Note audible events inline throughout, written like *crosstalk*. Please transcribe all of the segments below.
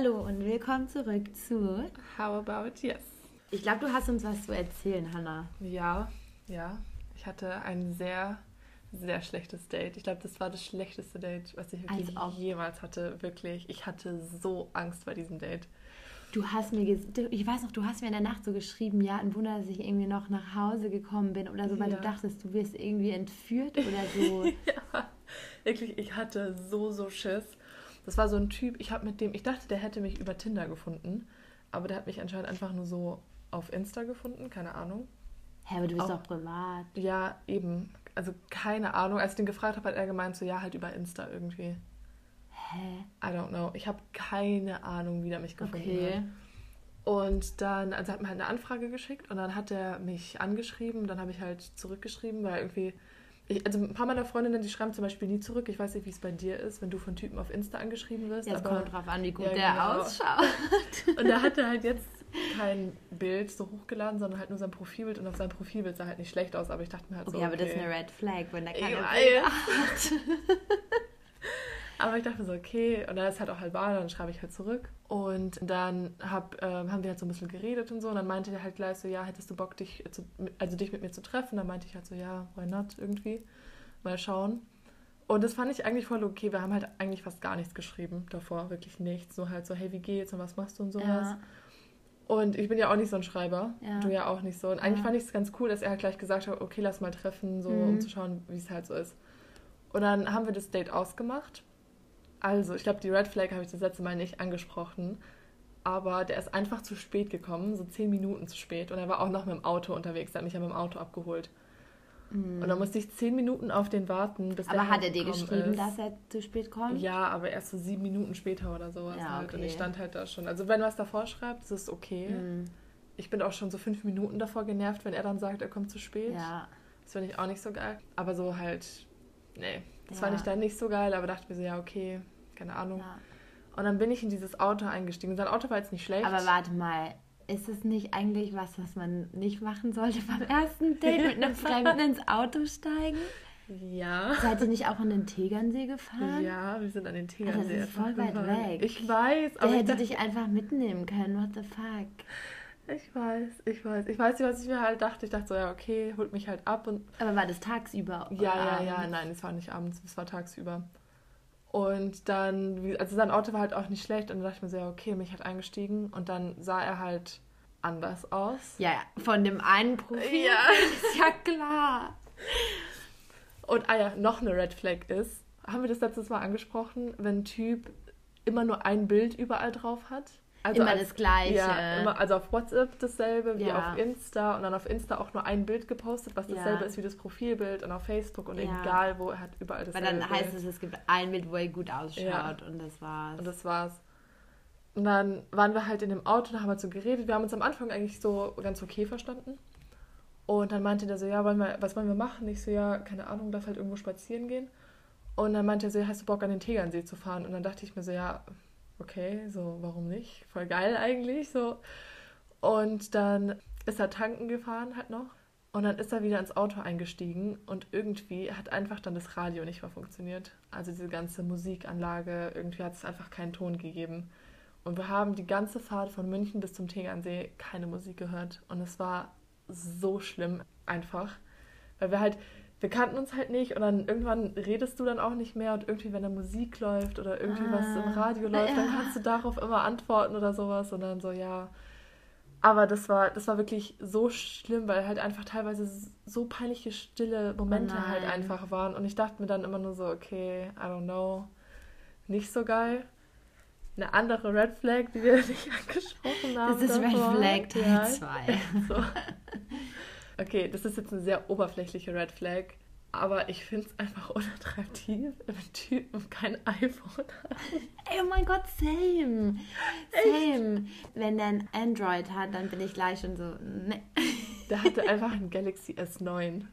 Hallo und willkommen zurück zu How About Yes. Ich glaube, du hast uns was zu erzählen, Hannah. Ja, ja. Ich hatte ein sehr, sehr schlechtes Date. Ich glaube, das war das schlechteste Date, was ich wirklich jemals hatte. Wirklich. Ich hatte so Angst bei diesem Date. Du hast mir, ich weiß noch, du hast mir in der Nacht so geschrieben, ja, ein Wunder, dass ich irgendwie noch nach Hause gekommen bin oder so, weil ja. du dachtest, du wirst irgendwie entführt oder *laughs* so. ja, wirklich, ich hatte so, so Schiss. Das war so ein Typ, ich habe mit dem, ich dachte, der hätte mich über Tinder gefunden, aber der hat mich anscheinend einfach nur so auf Insta gefunden, keine Ahnung. Hä, aber du bist auch, doch privat. Ja, eben. Also keine Ahnung. Als ich den gefragt habe, hat er gemeint, so ja, halt über Insta irgendwie. Hä? I don't know. Ich habe keine Ahnung, wie der mich gefunden okay. hat. Und dann, also hat mir halt eine Anfrage geschickt und dann hat er mich angeschrieben. Dann habe ich halt zurückgeschrieben, weil irgendwie, ich, also ein paar meiner Freundinnen, die schreiben zum Beispiel nie zurück. Ich weiß nicht, wie es bei dir ist, wenn du von Typen auf Insta angeschrieben wirst. Jetzt kommt drauf an, wie gut ja, der genau. ausschaut. Und er hatte halt jetzt kein Bild so hochgeladen, sondern halt nur sein Profilbild und auf seinem Profilbild sah halt nicht schlecht aus, aber ich dachte mir halt okay, so. Okay, aber das ist eine Red Flag, wenn der keine Bilder hat. *laughs* Aber ich dachte so, okay, und dann ist halt auch Albaner, dann schreibe ich halt zurück. Und dann hab, äh, haben wir halt so ein bisschen geredet und so. Und dann meinte der halt gleich so, ja, hättest du Bock, dich, zu, also dich mit mir zu treffen? Dann meinte ich halt so, ja, why not irgendwie. Mal schauen. Und das fand ich eigentlich voll okay. Wir haben halt eigentlich fast gar nichts geschrieben davor, wirklich nichts. Nur halt so, hey, wie geht's und was machst du und sowas. Ja. Und ich bin ja auch nicht so ein Schreiber. Ja. Du ja auch nicht so. Und eigentlich ja. fand ich es ganz cool, dass er halt gleich gesagt hat, okay, lass mal treffen, so, mhm. um zu schauen, wie es halt so ist. Und dann haben wir das Date ausgemacht. Also, ich glaube, die Red Flag habe ich das letzte Mal nicht angesprochen. Aber der ist einfach zu spät gekommen, so zehn Minuten zu spät. Und er war auch noch mit dem Auto unterwegs. Er hat mich ja mit dem Auto abgeholt. Mm. Und dann musste ich zehn Minuten auf den warten, bis Aber hat er dir geschrieben, ist. dass er zu spät kommt? Ja, aber erst so sieben Minuten später oder sowas ja, halt. Okay. Und ich stand halt da schon. Also wenn was davor schreibt, ist es okay. Mm. Ich bin auch schon so fünf Minuten davor genervt, wenn er dann sagt, er kommt zu spät. Ja. Das finde ich auch nicht so geil. Aber so halt, nee, das ja. fand ich dann nicht so geil, aber dachte mir so, ja, okay, keine Ahnung. Ja. Und dann bin ich in dieses Auto eingestiegen. Sein Auto war jetzt nicht schlecht. Aber warte mal, ist es nicht eigentlich was, was man nicht machen sollte beim ersten Date, mit einem *laughs* Fremden ins Auto steigen? Ja. Seid ihr nicht auch an den Tegernsee gefahren? Ja, wir sind an den Tegernsee. Das ist voll weit weg. Ich weiß. Aber Der hätte dich einfach mitnehmen können. What the fuck? Ich weiß, ich weiß. Ich weiß nicht, was ich mir halt dachte. Ich dachte so, ja, okay, holt mich halt ab. Und Aber war das tagsüber? Ja, ja, ja. Nein, es war nicht abends, es war tagsüber. Und dann, also sein Auto war halt auch nicht schlecht. Und dann dachte ich mir so, ja, okay, mich halt eingestiegen. Und dann sah er halt anders aus. Ja, von dem einen Profil. Ja. ist *laughs* ja klar. Und, ah ja, noch eine Red Flag ist, haben wir das letztes Mal angesprochen, wenn ein Typ immer nur ein Bild überall drauf hat? Also immer als, das Gleiche. Ja, immer, also auf WhatsApp dasselbe wie ja. auf Insta und dann auf Insta auch nur ein Bild gepostet, was dasselbe ja. ist wie das Profilbild und auf Facebook und egal wo, er hat überall dasselbe Weil dann heißt es, es gibt ein Bild, wo er gut ausschaut und das war's. Und das war's. Und dann waren wir halt in dem Auto, da haben wir so geredet. Wir haben uns am Anfang eigentlich so ganz okay verstanden. Und dann meinte der so, ja, wollen wir, was wollen wir machen? Ich so, ja, keine Ahnung, darf halt irgendwo spazieren gehen. Und dann meinte er so, hast du Bock an den Tegernsee zu fahren? Und dann dachte ich mir so, ja, okay, so, warum nicht? Voll geil eigentlich, so. Und dann ist er tanken gefahren halt noch. Und dann ist er wieder ins Auto eingestiegen und irgendwie hat einfach dann das Radio nicht mehr funktioniert. Also diese ganze Musikanlage, irgendwie hat es einfach keinen Ton gegeben. Und wir haben die ganze Fahrt von München bis zum Tegernsee keine Musik gehört. Und es war so schlimm einfach. Weil wir halt, wir kannten uns halt nicht und dann irgendwann redest du dann auch nicht mehr und irgendwie, wenn da Musik läuft oder irgendwie ah, was im ah, Radio läuft, ja. dann kannst du darauf immer antworten oder sowas und dann so, ja. Aber das war, das war wirklich so schlimm, weil halt einfach teilweise so peinliche, stille Momente oh halt einfach waren. Und ich dachte mir dann immer nur so, okay, I don't know, nicht so geil. Eine andere Red Flag, die wir *laughs* nicht angesprochen haben. Das ist davor. Red Flag Teil 2. Ja, *laughs* so. *laughs* Okay, das ist jetzt eine sehr oberflächliche Red Flag, aber ich finde es einfach *laughs* unattraktiv, wenn Typen kein iPhone haben. Ey, oh mein Gott, same. Same. Echt? Wenn der ein Android hat, dann bin ich gleich schon so, ne. Der hatte einfach ein Galaxy S9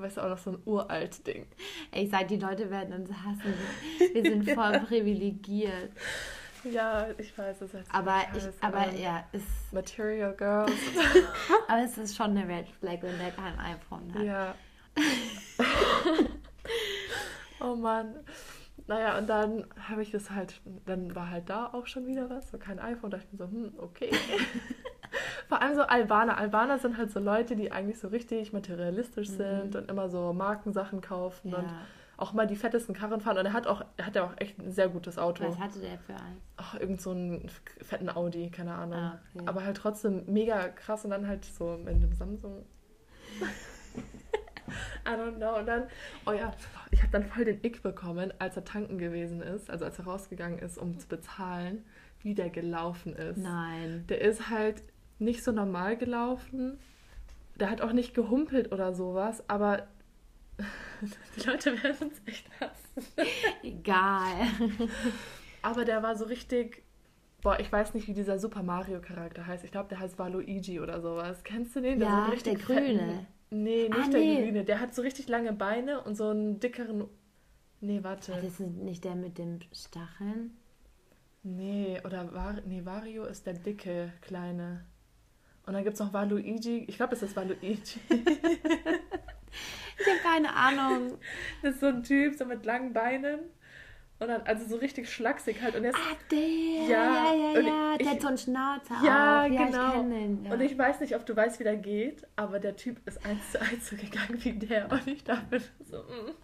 weißt du, auch noch so ein uralt Ding. Ey, ich sag, die Leute werden uns hassen. *laughs* Wir sind voll privilegiert. Ja, ich weiß, es ist aber ich, aber ja, ist Material Girls. *laughs* aber es ist schon eine Red Flag, wenn der kein iPhone hat. Ja. *laughs* oh Mann. naja, und dann habe ich das halt, dann war halt da auch schon wieder was, so kein iPhone, da dachte ich mir so, hm, okay. *laughs* Vor allem so Albaner. Albaner sind halt so Leute, die eigentlich so richtig materialistisch mhm. sind und immer so Markensachen kaufen ja. und auch mal die fettesten Karren fahren. Und er hat auch, er hat ja auch echt ein sehr gutes Auto. Was hatte der für eins? Ach, irgend so einen fetten Audi, keine Ahnung. Ah, okay. Aber halt trotzdem mega krass und dann halt so mit einem Samsung. *laughs* I don't know. Und dann, oh ja, ich habe dann voll den Ick bekommen, als er tanken gewesen ist, also als er rausgegangen ist, um zu bezahlen, wie der gelaufen ist. Nein. Der ist halt nicht so normal gelaufen. Der hat auch nicht gehumpelt oder sowas, aber *laughs* die Leute werden uns echt hassen. *laughs* Egal. aber der war so richtig. Boah, ich weiß nicht, wie dieser Super Mario-Charakter heißt. Ich glaube, der heißt Waluigi oder sowas. Kennst du den? Der ja, so der grüne. Nee, nicht ah, der nee. grüne. Der hat so richtig lange Beine und so einen dickeren. Nee, warte. Das ist nicht der mit dem Stacheln? Nee, oder Var nee, Wario ist der dicke, kleine. Und dann gibt es noch Waluigi. Ich glaube, es ist Waluigi. *laughs* ich habe keine Ahnung. *laughs* Das ist so ein Typ, so mit langen Beinen. Und dann, also so richtig schlaksig halt. Und ist, ah, der! Ja, ja, ja, ja. der hat so einen Schnauzer ja. Ja, genau. Den, ja. Und ich weiß nicht, ob du weißt, wie der geht, aber der Typ ist eins zu eins so gegangen wie der. Und ich dachte so, mm.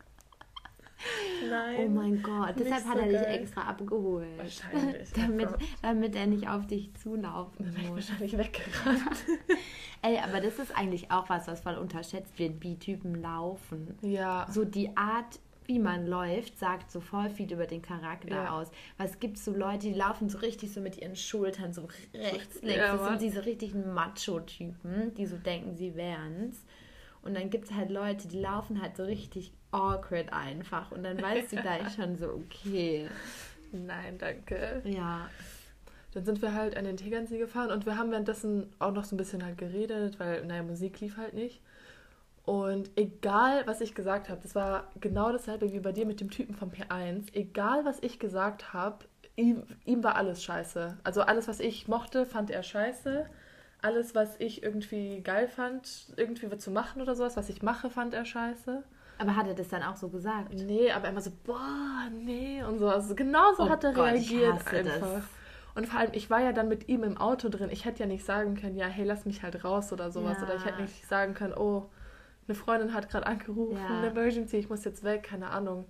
Nein. Oh mein Gott, deshalb so hat er dich extra abgeholt. Wahrscheinlich. damit, damit er nicht auf dich zulaufen muss. wahrscheinlich weggerannt. *laughs* Ey, aber das ist eigentlich auch was, was voll unterschätzt wird, wie Typen laufen. Ja. So die Art, wie man läuft, sagt so voll viel über den Charakter ja. aus. Es gibt so Leute, die laufen so richtig so mit ihren Schultern so rechts, links. Ja, das sind diese richtigen Macho-Typen, die so denken, sie wären's. Und dann gibt es halt Leute, die laufen halt so richtig awkward einfach. Und dann weißt du gleich schon so, okay. Nein, danke. Ja. Dann sind wir halt an den Tegernsee gefahren und wir haben währenddessen auch noch so ein bisschen halt geredet, weil, naja, Musik lief halt nicht. Und egal, was ich gesagt habe, das war genau dasselbe wie bei dir mit dem Typen vom P1. Egal, was ich gesagt habe, ihm, ihm war alles scheiße. Also alles, was ich mochte, fand er scheiße. Alles, was ich irgendwie geil fand, irgendwie zu machen oder sowas, was ich mache, fand er scheiße. Aber hat er das dann auch so gesagt? Nee, aber immer so, boah, nee und so. Also genau so oh hat er Gott, reagiert einfach. Das. Und vor allem, ich war ja dann mit ihm im Auto drin. Ich hätte ja nicht sagen können, ja, hey, lass mich halt raus oder sowas. Ja. Oder ich hätte nicht sagen können, oh, eine Freundin hat gerade angerufen, ja. eine Emergency, ich muss jetzt weg, keine Ahnung.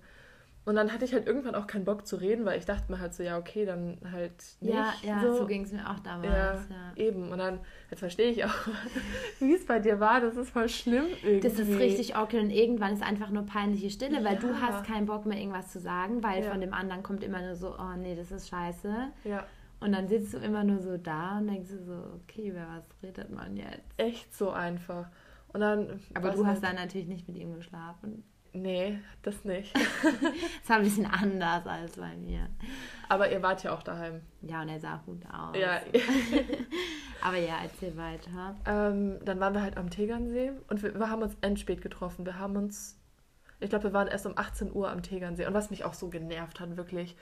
Und dann hatte ich halt irgendwann auch keinen Bock zu reden, weil ich dachte mir halt so, ja, okay, dann halt nicht. Ja, ja, so, so ging es mir auch damals. Ja, ja, eben. Und dann, jetzt verstehe ich auch, *laughs* wie es bei dir war. Das ist voll schlimm irgendwie. Das ist richtig awkward und irgendwann ist einfach nur peinliche Stille, weil du hast keinen Bock mehr irgendwas zu sagen, weil ja. von dem anderen kommt immer nur so, oh nee, das ist scheiße. Ja. Und dann sitzt du immer nur so da und denkst du so, okay, wer was redet man jetzt? Echt so einfach. Und dann. Aber du hast halt, dann natürlich nicht mit ihm geschlafen. Nee, das nicht. *laughs* das war ein bisschen anders als bei mir. Aber ihr wart ja auch daheim. Ja, und er sah gut aus. Ja. *laughs* Aber ja, erzähl weiter. Ähm, dann waren wir halt am Tegernsee und wir, wir haben uns endspät getroffen. Wir haben uns, ich glaube, wir waren erst um 18 Uhr am Tegernsee. Und was mich auch so genervt hat, wirklich,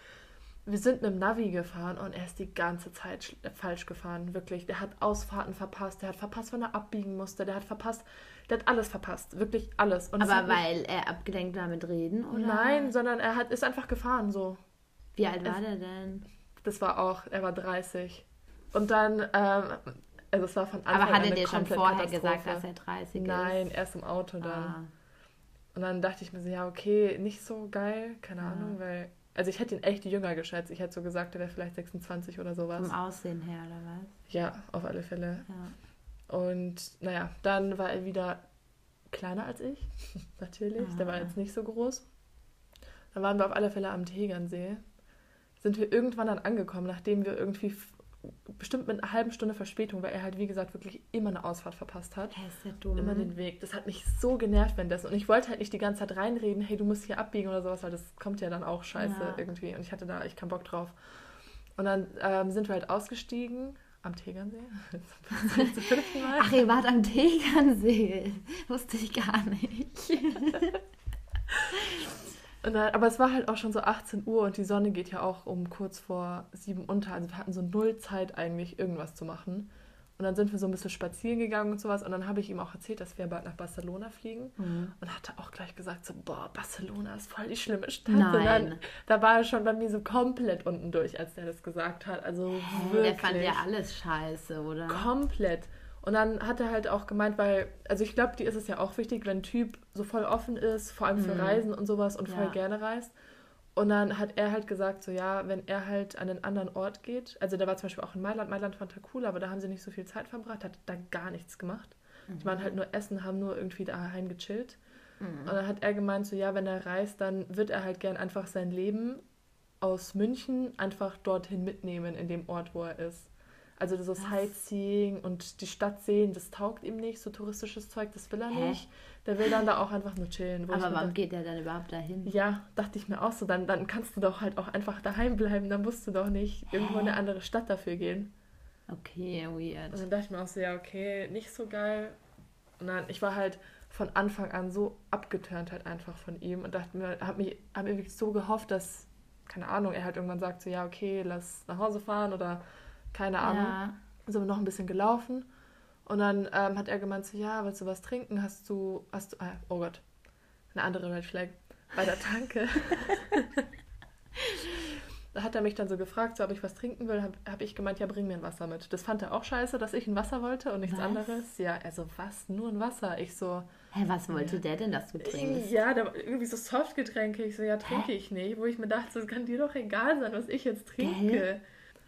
wir sind mit dem Navi gefahren und er ist die ganze Zeit falsch gefahren, wirklich. Der hat Ausfahrten verpasst, der hat verpasst, wann er abbiegen musste, der hat verpasst, der hat alles verpasst, wirklich alles. Und Aber weil er abgelenkt war mit Reden, oder? Nein, sondern er hat, ist einfach gefahren, so. Wie alt war der denn? Das war auch, er war 30. Und dann, ähm, also es war von Anfang Aber hat er dir schon vorher gesagt, dass er 30 ist? Nein, erst im Auto dann. Ah. Und dann dachte ich mir so, ja, okay, nicht so geil, keine ah. Ahnung, weil also ich hätte ihn echt jünger geschätzt. Ich hätte so gesagt, er wäre vielleicht 26 oder sowas. Vom Aussehen her, oder was? Ja, auf alle Fälle. Ja. Und naja, dann war er wieder kleiner als ich, *laughs* natürlich. Ah. Der war jetzt nicht so groß. Dann waren wir auf alle Fälle am Tegernsee. Sind wir irgendwann dann angekommen, nachdem wir irgendwie bestimmt mit einer halben Stunde Verspätung, weil er halt, wie gesagt, wirklich immer eine Ausfahrt verpasst hat. Hey, ist ja dumm. Immer den Weg. Das hat mich so genervt, wenn das. Und ich wollte halt nicht die ganze Zeit reinreden, hey, du musst hier abbiegen oder sowas, weil das kommt ja dann auch scheiße ja. irgendwie. Und ich hatte da echt keinen Bock drauf. Und dann ähm, sind wir halt ausgestiegen am Tegernsee. *laughs* Ach, ihr wart am Tegernsee. *laughs* Wusste ich gar nicht. *laughs* Dann, aber es war halt auch schon so 18 Uhr und die Sonne geht ja auch um kurz vor sieben unter. Also wir hatten so null Zeit eigentlich, irgendwas zu machen. Und dann sind wir so ein bisschen spazieren gegangen und sowas. Und dann habe ich ihm auch erzählt, dass wir bald nach Barcelona fliegen. Mhm. Und hatte auch gleich gesagt, so, boah, Barcelona ist voll die schlimme Stadt. Nein. Und dann, da war er schon bei mir so komplett unten durch, als der das gesagt hat. Also Hä, wirklich. Der fand ja alles scheiße, oder? Komplett. Und dann hat er halt auch gemeint, weil, also ich glaube, dir ist es ja auch wichtig, wenn ein Typ so voll offen ist, vor allem für mhm. Reisen und sowas und ja. voll gerne reist. Und dann hat er halt gesagt, so ja, wenn er halt an einen anderen Ort geht, also der war zum Beispiel auch in Mailand, Mailand fand er cool, aber da haben sie nicht so viel Zeit verbracht, hat da gar nichts gemacht. Mhm. Die waren halt nur essen, haben nur irgendwie daheim gechillt. Mhm. Und dann hat er gemeint, so ja, wenn er reist, dann wird er halt gern einfach sein Leben aus München einfach dorthin mitnehmen, in dem Ort, wo er ist. Also so Sightseeing und die Stadt sehen, das taugt ihm nicht, so touristisches Zeug, das will er Hä? nicht. Der will dann da auch einfach nur chillen. Aber warum dachte, geht er dann überhaupt dahin? Ja, dachte ich mir auch so. Dann, dann kannst du doch halt auch einfach daheim bleiben. Dann musst du doch nicht Hä? irgendwo in eine andere Stadt dafür gehen. Okay, weird. Und dann dachte ich mir auch so, ja, okay, nicht so geil. Und dann, ich war halt von Anfang an so abgeturnt halt einfach von ihm und dachte mir, hab mir, hab mir wirklich so gehofft, dass, keine Ahnung, er halt irgendwann sagt so, ja, okay, lass nach Hause fahren oder keine Ahnung. Ja. Sind wir noch ein bisschen gelaufen. Und dann ähm, hat er gemeint, so, ja, willst du was trinken? Hast du, hast du, ah, oh Gott, eine andere Red Flag bei der Tanke. *laughs* da hat er mich dann so gefragt, so, ob ich was trinken will. Habe hab ich gemeint, ja, bring mir ein Wasser mit. Das fand er auch scheiße, dass ich ein Wasser wollte und nichts was? anderes. Ja, also was? Nur ein Wasser. Ich so. Hä, was wollte ja. der denn, dass du trinkst? Ja, da irgendwie so Softgetränke. Ich so, ja, trinke Hä? ich nicht. Wo ich mir dachte, es kann dir doch egal sein, was ich jetzt trinke. Gell?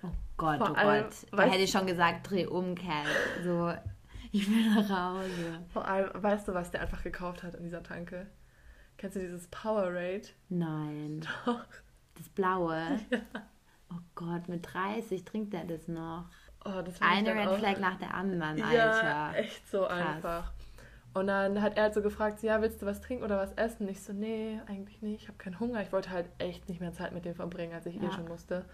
Oh Gott, Vor oh allem, Gott. Da hätte ich schon gesagt, dreh um, Kerl. So, ich will nach Hause. Vor allem, weißt du, was der einfach gekauft hat in dieser Tanke? Kennst du dieses Powerade? Nein. *laughs* Doch. Das blaue? *laughs* Ja. Oh Gott, mit 30 trinkt er das noch. Oh, das Eine Red Flag nach der anderen, Alter. Ja, echt so Krass. einfach. Und dann hat er halt so gefragt, ja, willst du was trinken oder was essen? Ich so, nee, eigentlich nicht. Ich habe keinen Hunger. Ich wollte halt echt nicht mehr Zeit mit dem verbringen, als ich ja. eh schon musste.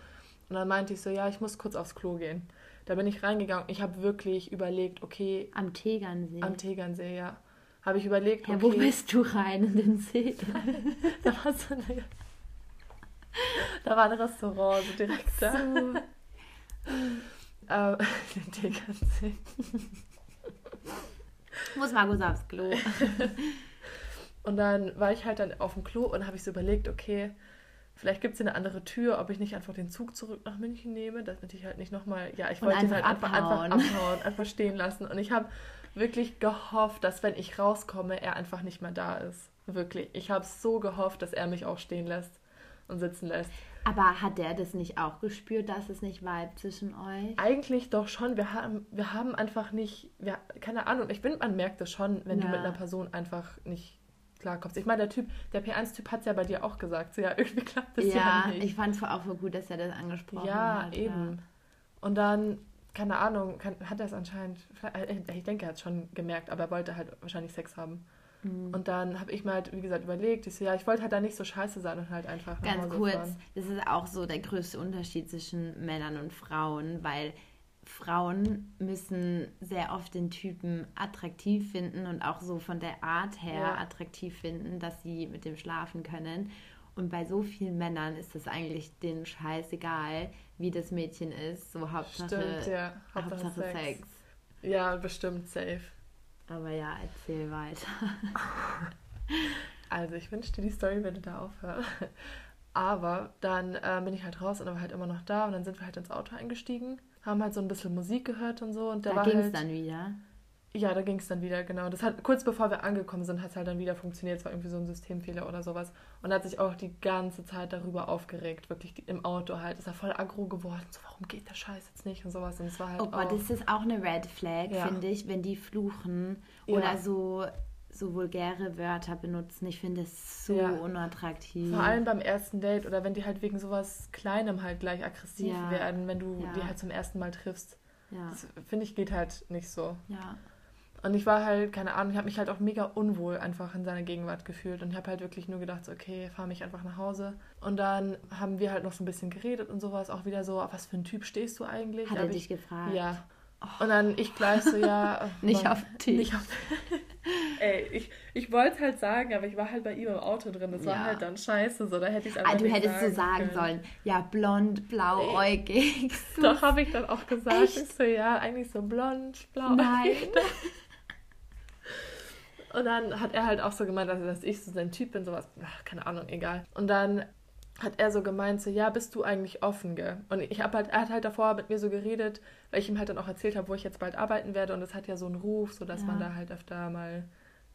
Und dann meinte ich so, ja, ich muss kurz aufs Klo gehen. Da bin ich reingegangen. Ich habe wirklich überlegt, okay. Am Tegernsee. Am Tegernsee, ja. Habe ich überlegt, okay. Ja, wo bist du rein in den See? *laughs* da war so eine. Da war ein Restaurant, so direkt da. So. *laughs* ähm, *laughs* den Tegernsee. muss mal kurz aufs Klo. und dann war ich halt dann auf dem Klo und habe ich so überlegt, okay, Vielleicht gibt es eine andere Tür, ob ich nicht einfach den Zug zurück nach München nehme, damit ich halt nicht nochmal, ja, ich wollte ihn halt einfach, einfach abhauen, einfach stehen lassen. Und ich habe wirklich gehofft, dass wenn ich rauskomme, er einfach nicht mehr da ist. Wirklich. Ich habe so gehofft, dass er mich auch stehen lässt und sitzen lässt. Aber hat der das nicht auch gespürt, dass es nicht vibe zwischen euch? Eigentlich doch schon. Wir haben, wir haben einfach nicht, wir, keine Ahnung, ich bin, man merkt es schon, wenn ja. du mit einer Person einfach nicht klarkommst. Ich meine, der Typ, der P1-Typ hat es ja bei dir auch gesagt. So, ja, *laughs* irgendwie klappt das ja, ja nicht. ich fand es auch so gut, dass er das angesprochen ja, hat. Eben. Ja, eben. Und dann, keine Ahnung, kann, hat er es anscheinend, äh, ich denke, er hat es schon gemerkt, aber er wollte halt wahrscheinlich Sex haben. Mhm. Und dann habe ich mir halt, wie gesagt, überlegt, ich so, ja, ich wollte halt da nicht so scheiße sein und halt einfach Ganz kurz, fahren. das ist auch so der größte Unterschied zwischen Männern und Frauen, weil Frauen müssen sehr oft den Typen attraktiv finden und auch so von der Art her ja. attraktiv finden, dass sie mit dem schlafen können. Und bei so vielen Männern ist es eigentlich denen scheißegal, wie das Mädchen ist. So Hauptsache, Stimmt, ja. Hauptsache, Hauptsache Sex. Sex. Ja, bestimmt safe. Aber ja, erzähl weiter. *laughs* also ich wünschte, die Story würde da aufhören. Aber dann äh, bin ich halt raus und er war halt immer noch da und dann sind wir halt ins Auto eingestiegen haben halt so ein bisschen Musik gehört und so. Und da ging es halt, dann wieder? Ja, da ging es dann wieder, genau. Das hat kurz bevor wir angekommen sind, hat es halt dann wieder funktioniert. Es war irgendwie so ein Systemfehler oder sowas. Und hat sich auch die ganze Zeit darüber aufgeregt, wirklich im Auto halt. Ist er voll aggro geworden. So, warum geht der Scheiß jetzt nicht und sowas. Und es war halt. Oh Gott, das ist auch eine Red Flag, ja. finde ich, wenn die fluchen ja. oder so so vulgäre Wörter benutzen. Ich finde es so ja. unattraktiv. Vor allem beim ersten Date oder wenn die halt wegen sowas Kleinem halt gleich aggressiv ja. werden, wenn du ja. die halt zum ersten Mal triffst. Das finde ich geht halt nicht so. Ja. Und ich war halt, keine Ahnung, ich habe mich halt auch mega unwohl einfach in seiner Gegenwart gefühlt und ich habe halt wirklich nur gedacht, so, okay, fahr mich einfach nach Hause. Und dann haben wir halt noch so ein bisschen geredet und sowas, auch wieder so, auf was für ein Typ stehst du eigentlich? Hat er dich gefragt? Ja. Oh. Und dann ich gleich so, ja. *laughs* nicht auf. Nicht auf Ey, ich, ich wollte halt sagen, aber ich war halt bei ihm im Auto drin. Das ja. war halt dann scheiße, so da hätte ich es einfach ah, Du hättest sagen so sagen können. sollen, ja, blond, blauäugig. *laughs* Doch, habe ich dann auch gesagt. Echt? Ich so, ja, eigentlich so blond, blauäugig. Nein. *laughs* Und dann hat er halt auch so gemeint, dass ich so sein Typ bin, sowas, ach, keine Ahnung, egal. Und dann hat er so gemeint, so, ja, bist du eigentlich offen, gell? Und ich habe halt, er hat halt davor mit mir so geredet, weil ich ihm halt dann auch erzählt habe, wo ich jetzt bald arbeiten werde und es hat ja so einen Ruf, so dass ja. man da halt öfter mal,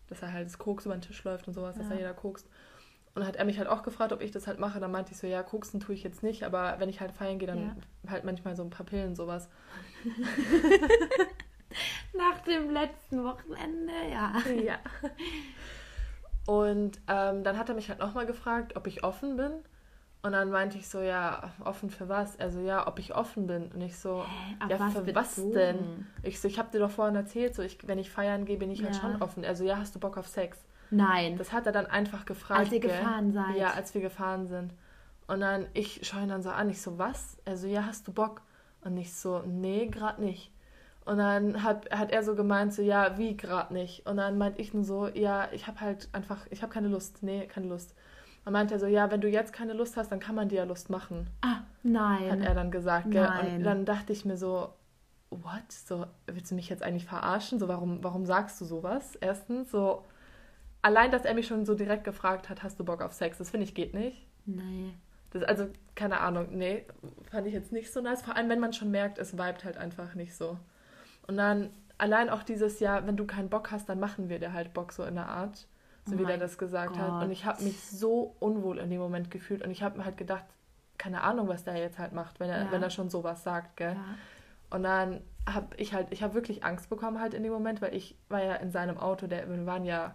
dass er halt das Koks über den Tisch läuft und sowas, ja. dass da jeder kokst. Und hat er mich halt auch gefragt, ob ich das halt mache. Dann meinte ich so, ja, koksen tue ich jetzt nicht, aber wenn ich halt feiern gehe, dann ja. halt manchmal so ein paar Pillen sowas. *laughs* Nach dem letzten Wochenende, ja. Ja. Und ähm, dann hat er mich halt nochmal gefragt, ob ich offen bin. Und dann meinte ich so, ja, offen für was? Also ja, ob ich offen bin. Und ich so, Hä, ja, was für was denn? Ich so, ich habe dir doch vorhin erzählt, so ich, wenn ich feiern gehe, bin ich halt ja. halt schon offen. Also ja, hast du Bock auf Sex? Nein. Das hat er dann einfach gefragt. Als ihr gefahren seid. Ja, als wir gefahren sind. Und dann, ich schaue ihn dann so an, ich so, was? Also ja, hast du Bock? Und ich so, nee, gerade nicht. Und dann hat, hat er so gemeint, so, ja, wie gerade nicht? Und dann meinte ich nur so, ja, ich habe halt einfach, ich habe keine Lust. Nee, keine Lust. Dann meinte er so, ja, wenn du jetzt keine Lust hast, dann kann man dir ja Lust machen. Ah, nein. Hat er dann gesagt, gell? Nein. Und dann dachte ich mir so, what? So, willst du mich jetzt eigentlich verarschen? So, warum, warum sagst du sowas? Erstens, so, allein, dass er mich schon so direkt gefragt hat, hast du Bock auf Sex? Das finde ich geht nicht. Nee. Das, also, keine Ahnung, nee, fand ich jetzt nicht so nice. Vor allem, wenn man schon merkt, es vibet halt einfach nicht so. Und dann allein auch dieses Jahr, wenn du keinen Bock hast, dann machen wir dir halt Bock so in der Art, so oh wie er das gesagt Gott. hat. Und ich habe mich so unwohl in dem Moment gefühlt und ich habe mir halt gedacht, keine Ahnung, was der jetzt halt macht, wenn er, ja. wenn er schon sowas sagt, gell? Ja. Und dann habe ich halt, ich habe wirklich Angst bekommen halt in dem Moment, weil ich war ja in seinem Auto, der, wir waren ja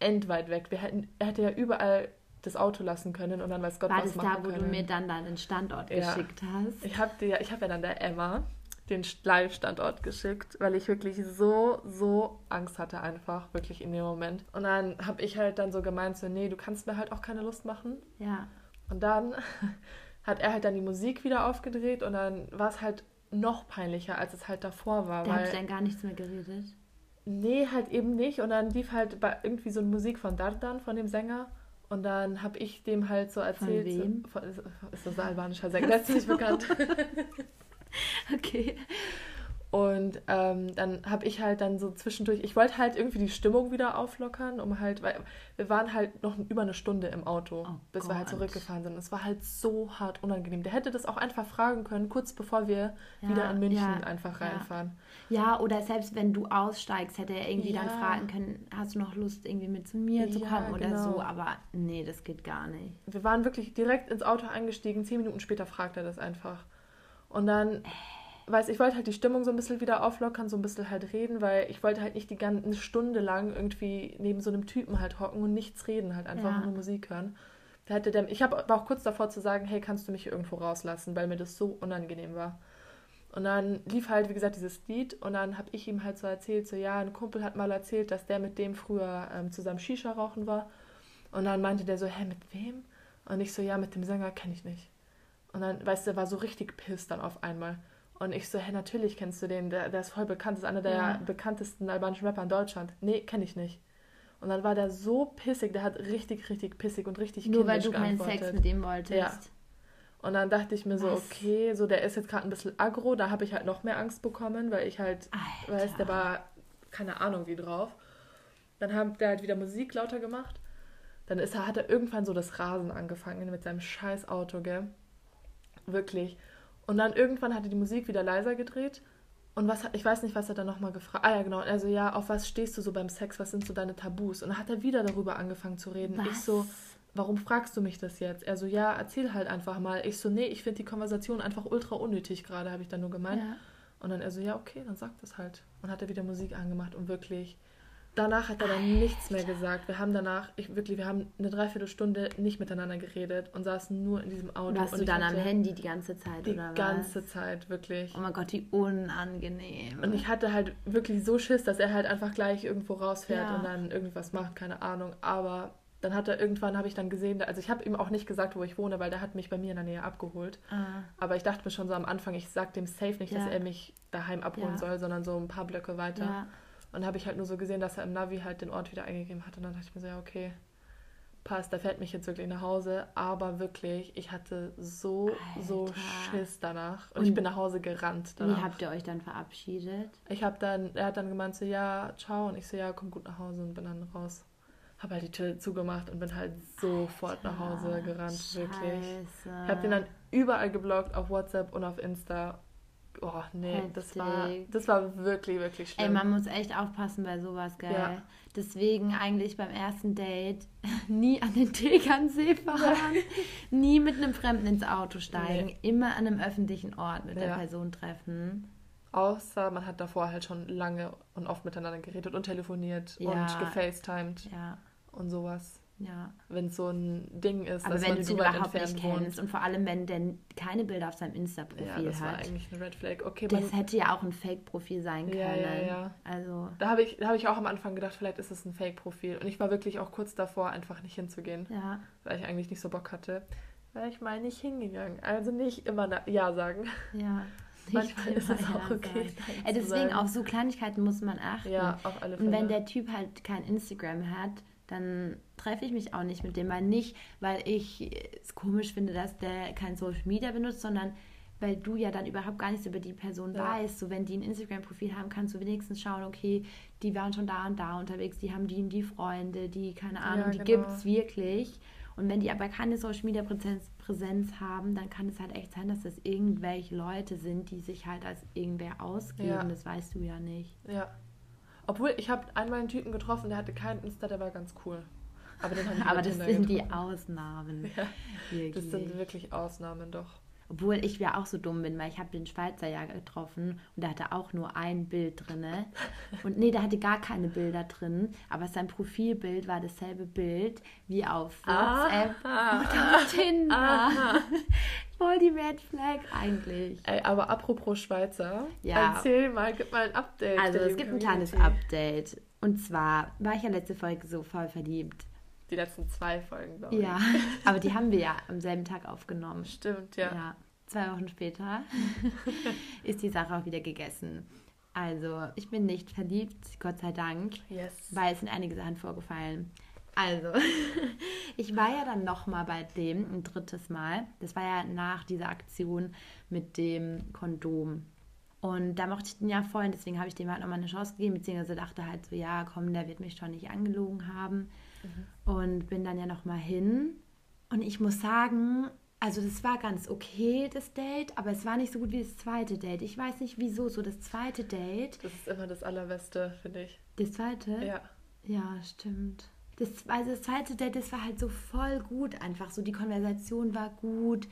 endweit weg. Wir hätten, er hätte ja überall das Auto lassen können und dann weiß Gott war was machen können. War das da, wo du mir dann deinen Standort ja. geschickt hast? Ich habe ja, ich habe ja dann der Emma, den Live-Standort geschickt, weil ich wirklich so, so Angst hatte einfach, wirklich in dem Moment. Und dann habe ich halt dann so gemeint, so, nee, du kannst mir halt auch keine Lust machen. Ja. Und dann *laughs* hat er halt dann die Musik wieder aufgedreht und dann war es halt noch peinlicher, als es halt davor war. Da weil, dann gar nichts mehr geredet? Nee, halt eben nicht. Und dann lief halt irgendwie so eine Musik von Dardan, von dem Sänger. Und dann habe ich dem halt so erzählt. Von wem? So, ist das ein albanischer Sänger? Der ist nicht *laughs* bekannt. *laughs* *laughs* Okay. Und ähm, dann habe ich halt dann so zwischendurch, ich wollte halt irgendwie die Stimmung wieder auflockern, um halt, weil wir waren halt noch über eine Stunde im Auto, oh bis Gott. wir halt zurückgefahren sind. Es war halt so hart unangenehm. Der hätte das auch einfach fragen können, kurz bevor wir ja, wieder in München ja, einfach reinfahren. Ja. ja. oder selbst wenn du aussteigst, hätte er irgendwie dann fragen können, hast du noch Lust, irgendwie mit zu mir zu kommen oder genau. so. Aber nee, das geht gar nicht. Wir waren wirklich direkt ins Auto eingestiegen, zehn Minuten später fragt er das einfach. Und dann, weiß ich wollte halt die Stimmung so ein bisschen wieder auflockern, so ein bisschen halt reden, weil ich wollte halt nicht die ganze Stunde lang irgendwie neben so einem Typen halt hocken und nichts reden, halt einfach ja. nur Musik hören. Da hätte der, ich habe war auch kurz davor zu sagen, hey, kannst du mich irgendwo rauslassen, weil mir das so unangenehm war. Und dann lief halt, wie gesagt, dieses Lied und dann habe ich ihm halt so erzählt, so ja, ein Kumpel hat mal erzählt, dass der mit dem früher ähm, zusammen Shisha rauchen war. Und dann meinte der so, hä, mit wem? Und ich so, ja, mit dem Sänger kenne ich nicht. Und dann, weißt du, war so richtig piss dann auf einmal. Und ich so, hä, natürlich kennst du den, der, der ist voll bekannt, ist einer der ja. bekanntesten albanischen Rapper in Deutschland. Nee, kenne ich nicht. Und dann war der so pissig, der hat richtig, richtig pissig und richtig Nur weil du keinen Sex mit ihm wolltest. Ja. Und dann dachte ich mir so, okay, so der ist jetzt gerade ein bisschen aggro, da habe ich halt noch mehr Angst bekommen, weil ich halt, Alter. weiß, der war keine Ahnung wie drauf. Dann hat der halt wieder Musik lauter gemacht. Dann ist er, hat er irgendwann so das Rasen angefangen mit seinem scheiß Auto, gell? Wirklich. Und dann irgendwann hat er die Musik wieder leiser gedreht. Und was ich weiß nicht, was er dann nochmal gefragt Ah ja, genau. Also ja, auf was stehst du so beim Sex? Was sind so deine Tabus? Und dann hat er wieder darüber angefangen zu reden. Was? Ich so, warum fragst du mich das jetzt? Er so, ja, erzähl halt einfach mal. Ich so, nee, ich finde die Konversation einfach ultra unnötig gerade, habe ich dann nur gemeint. Ja. Und dann er so, ja, okay, dann sag das halt. Und hat er wieder Musik angemacht und wirklich danach hat er dann Alter. nichts mehr gesagt. Wir haben danach, ich, wirklich, wir haben eine Dreiviertelstunde nicht miteinander geredet und saßen nur in diesem Auto. Warst du dann am Handy die ganze Zeit, die oder Die ganze? Zeit, wirklich. Oh mein Gott, wie unangenehm. Und ich hatte halt wirklich so Schiss, dass er halt einfach gleich irgendwo rausfährt ja. und dann irgendwas macht, keine Ahnung. Aber dann hat er irgendwann, habe ich dann gesehen, also ich habe ihm auch nicht gesagt, wo ich wohne, weil der hat mich bei mir in der Nähe abgeholt. Ah. Aber ich dachte mir schon so am Anfang, ich sage dem safe nicht, ja. dass er mich daheim abholen ja. soll, sondern so ein paar Blöcke weiter. Und habe ich halt nur so gesehen, dass er im Navi halt den Ort wieder eingegeben hat. Und dann dachte ich mir so, ja, okay, passt, da fährt mich jetzt wirklich nach Hause. Aber wirklich, ich hatte so, Alter. so Schiss danach. Und, und, ich bin nach Hause gerannt danach. Wie habt ihr euch dann verabschiedet? Ich habe dann, er hat dann gemeint so, ja, ciao. Und ich so, ja, komm gut nach Hause und bin dann raus. Habe halt die Tür zugemacht und bin halt sofort Alter, nach Hause gerannt, Scheiße. wirklich. Ich habe den dann überall geblockt, auf WhatsApp und auf Insta. Oh, nee, das war, das war wirklich, wirklich schlimm. Ey, man muss echt aufpassen bei sowas, gell? Ja. Deswegen eigentlich beim ersten Date *laughs* nie an den Tegernsee *laughs* fahren, nie mit einem Fremden ins Auto steigen, nee. immer an einem öffentlichen Ort mit ja. der Person treffen. Außer man hat davor halt schon lange und oft miteinander geredet und telefoniert ja. und gefacetimed und sowas. Ja. Wenn es so ein Ding ist, Aber dass wenn man du weit überhaupt nicht wohnt. kennst und vor allem, wenn der keine Bilder auf seinem Insta-Profil hat. Ja, das war eigentlich eine Red Flag. Okay, das hätte ja auch ein Fake-Profil sein können. Ja, ja, ja. Also. Da habe ich, hab ich auch am Anfang gedacht, vielleicht ist es ein Fake-Profil. Und ich war wirklich auch kurz davor, einfach nicht hinzugehen. Ja. Weil ich eigentlich nicht so Bock hatte. Weil ich mal nicht hingegangen. Also nicht immer Ja sagen. Ja. *laughs* Manchmal ist es auch okay. Äh, deswegen auf so Kleinigkeiten muss man achten. Ja, auf alle Fälle. Und wenn der Typ halt kein Instagram hat, dann treffe ich mich auch nicht mit dem. Weil nicht, weil ich es komisch finde, dass der kein Social Media benutzt, sondern weil du ja dann überhaupt gar nichts über die Person ja. weißt. So, wenn die ein Instagram-Profil haben, kannst du wenigstens schauen, okay, die waren schon da und da unterwegs, die haben die und die Freunde, die, keine Ahnung, ja, die genau. gibt es wirklich. Und wenn die aber keine Social Media Präsenz, Präsenz haben, dann kann es halt echt sein, dass das irgendwelche Leute sind, die sich halt als irgendwer ausgeben. Ja. Das weißt du ja nicht. Ja. Obwohl, ich habe einmal einen Typen getroffen, der hatte keinen Insta, der war ganz cool. Aber, *laughs* Aber das sind getroffen. die Ausnahmen. Ja, das sind wirklich Ausnahmen doch. Obwohl ich ja auch so dumm bin, weil ich habe den Schweizer ja getroffen und der hatte auch nur ein Bild drin. Und nee, der hatte gar keine Bilder drin, aber sein Profilbild war dasselbe Bild wie auf WhatsApp ah, und auf *laughs* Tinder. Voll die Red Flag eigentlich. Ey, aber apropos Schweizer, ja. erzähl mal, gib mal ein Update. Also es gibt ein kleines Update. Und zwar war ich ja letzte Folge so voll verliebt. Die letzten zwei Folgen, glaube ich. Ja, *laughs* aber die haben wir ja *laughs* am selben Tag aufgenommen. Stimmt, ja. ja. Zwei Wochen später *laughs* ist die Sache auch wieder gegessen. Also, ich bin nicht verliebt, Gott sei Dank. Yes. Weil es sind einige Sachen vorgefallen. Also, ich war ja dann nochmal bei dem ein drittes Mal. Das war ja nach dieser Aktion mit dem Kondom. Und da mochte ich den ja vorhin, deswegen habe ich dem halt nochmal eine Chance gegeben, beziehungsweise dachte halt so, ja, komm, der wird mich schon nicht angelogen haben. Mhm. Und bin dann ja nochmal hin. Und ich muss sagen, also das war ganz okay, das Date, aber es war nicht so gut wie das zweite Date. Ich weiß nicht wieso, so das zweite Date. Das ist immer das Allerbeste, finde ich. Das zweite? Ja. Ja, stimmt. Das, also das zweite Date, das war halt so voll gut einfach. So die Konversation war gut,